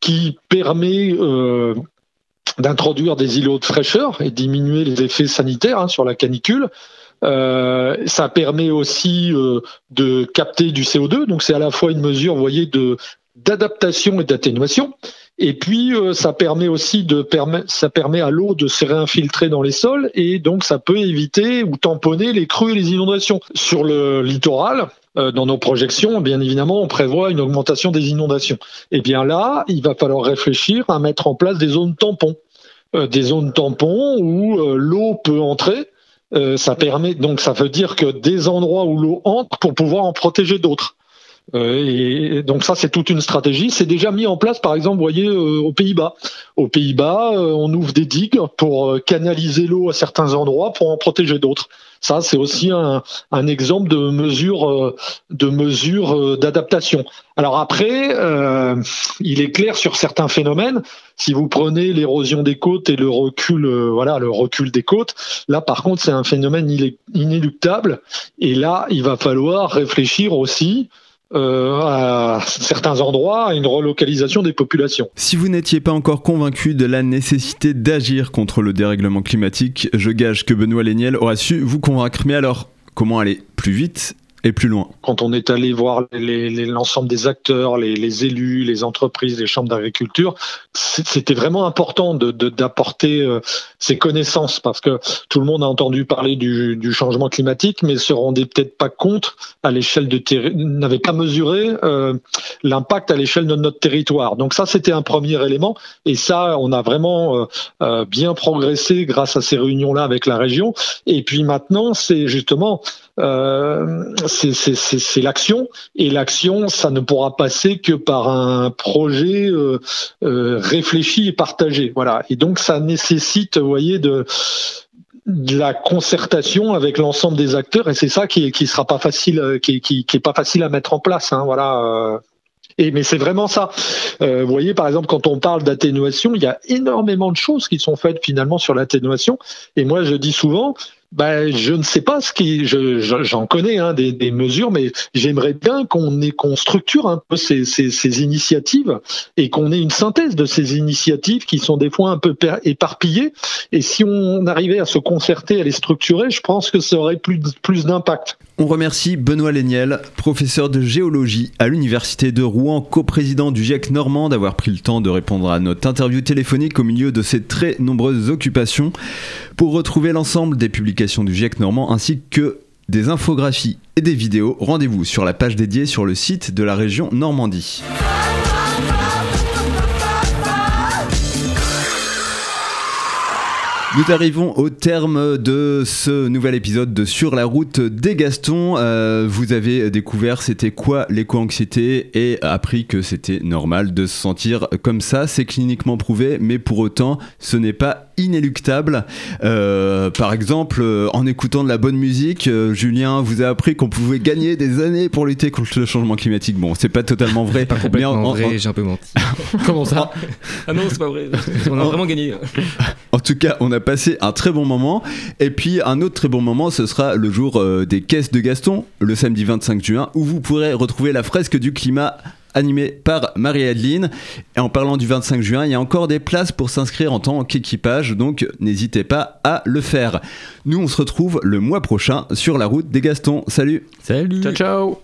qui permet euh, d'introduire des îlots de fraîcheur et diminuer les effets sanitaires hein, sur la canicule. Euh, ça permet aussi euh, de capter du CO2, donc c'est à la fois une mesure, voyez, de d'adaptation et d'atténuation. Et puis euh, ça permet aussi de ça permet à l'eau de se réinfiltrer dans les sols et donc ça peut éviter ou tamponner les crues et les inondations. Sur le littoral, dans nos projections, bien évidemment, on prévoit une augmentation des inondations. Et bien là, il va falloir réfléchir à mettre en place des zones tampons, Euh, des zones tampons où euh, l'eau peut entrer. Euh, ça permet donc ça veut dire que des endroits où l'eau entre pour pouvoir en protéger d'autres. Euh, et donc ça, c'est toute une stratégie. C'est déjà mis en place, par exemple, vous voyez, euh, aux Pays-Bas. Aux Pays-Bas, euh, on ouvre des digues pour euh, canaliser l'eau à certains endroits pour en protéger d'autres. Ça, c'est aussi un, exemple de mesure euh, de mesure euh, d'adaptation. Alors après, euh, il est clair sur certains phénomènes. Si vous prenez l'érosion des côtes et le recul, voilà, le recul des côtes, là, par contre, c'est un phénomène inéluctable. Et là, il va falloir réfléchir aussi euh, à certains endroits à une relocalisation des populations. Si vous n'étiez pas encore convaincu de la nécessité d'agir contre le dérèglement climatique, je gage que Benoît Léniel aura su vous convaincre. Mais alors, comment aller plus vite? Plus loin Quand on est allé voir l'ensemble des acteurs, les, élus, les entreprises, les chambres d'agriculture, c'était vraiment important de- de- d'apporter euh, ces connaissances parce que tout le monde a entendu parler du, changement climatique, mais se rendait peut-être pas compte à l'échelle de n'avait pas mesuré euh, l'impact à l'échelle de notre territoire. Donc ça, c'était un premier élément, et ça, on a vraiment euh, bien progressé grâce à ces réunions-là avec la région. Et puis maintenant, c'est justement c'est- c'est l'action, et l'action, ça ne pourra passer que par un projet euh, euh, réfléchi et partagé. Voilà. Et donc, ça nécessite, vous voyez, de de la concertation avec l'ensemble des acteurs et c'est ça qui qui sera pas facile euh, qui, qui, qui est pas facile à mettre en place hein, voilà euh. et mais c'est vraiment ça. Euh, vous voyez, par exemple, quand on parle d'atténuation, il y a énormément de choses qui sont faites finalement sur l'atténuation. Et moi, je dis souvent, ben, je ne sais pas ce qui, je- je- j'en connais hein, des, des mesures, mais j'aimerais bien qu'on qu'on structure un peu ces, ces, ces initiatives et qu'on ait une synthèse de ces initiatives qui sont des fois un peu éparpillées. Et si on arrivait à se concerter, à les structurer, je pense que ça aurait plus, plus d'impact. On remercie Benoît Léniel, professeur de géologie à l'Université de Rouen, coprésident du GIEC normand, d'avoir pris le temps de répondre à notre interview téléphonique au milieu de ses très nombreuses occupations. Pour retrouver l'ensemble des publications du GIEC normand ainsi que des infographies et des vidéos, rendez-vous sur la page dédiée sur le site de la région Normandie. Nous arrivons au terme de ce nouvel épisode de Sur la route des Gastons. Euh, vous avez découvert c'était quoi l'éco-anxiété et appris que c'était normal de se sentir comme ça. C'est cliniquement prouvé, mais pour autant, ce n'est pas inéluctable. Euh, par exemple, euh, en écoutant de la bonne musique, euh, Julien vous a appris qu'on pouvait gagner des années pour lutter contre le changement climatique. Bon, c'est pas totalement vrai. Pas complètement mais en- en- vrai, en- j'ai un peu menti. [LAUGHS] Comment ça Ah non, c'est pas vrai. On a vraiment gagné. En tout cas, on a passé un très bon moment. Et puis, un autre très bon moment, ce sera le jour euh, des caisses de Gaston, le samedi 25 juin, où vous pourrez retrouver la fresque du climat animée par Marie-Adeline. Et en parlant du 25 juin, il y a encore des places pour s'inscrire en tant qu'équipage, donc n'hésitez pas à le faire. Nous, on se retrouve le mois prochain sur la route des Gastons. Salut Salut Ciao, ciao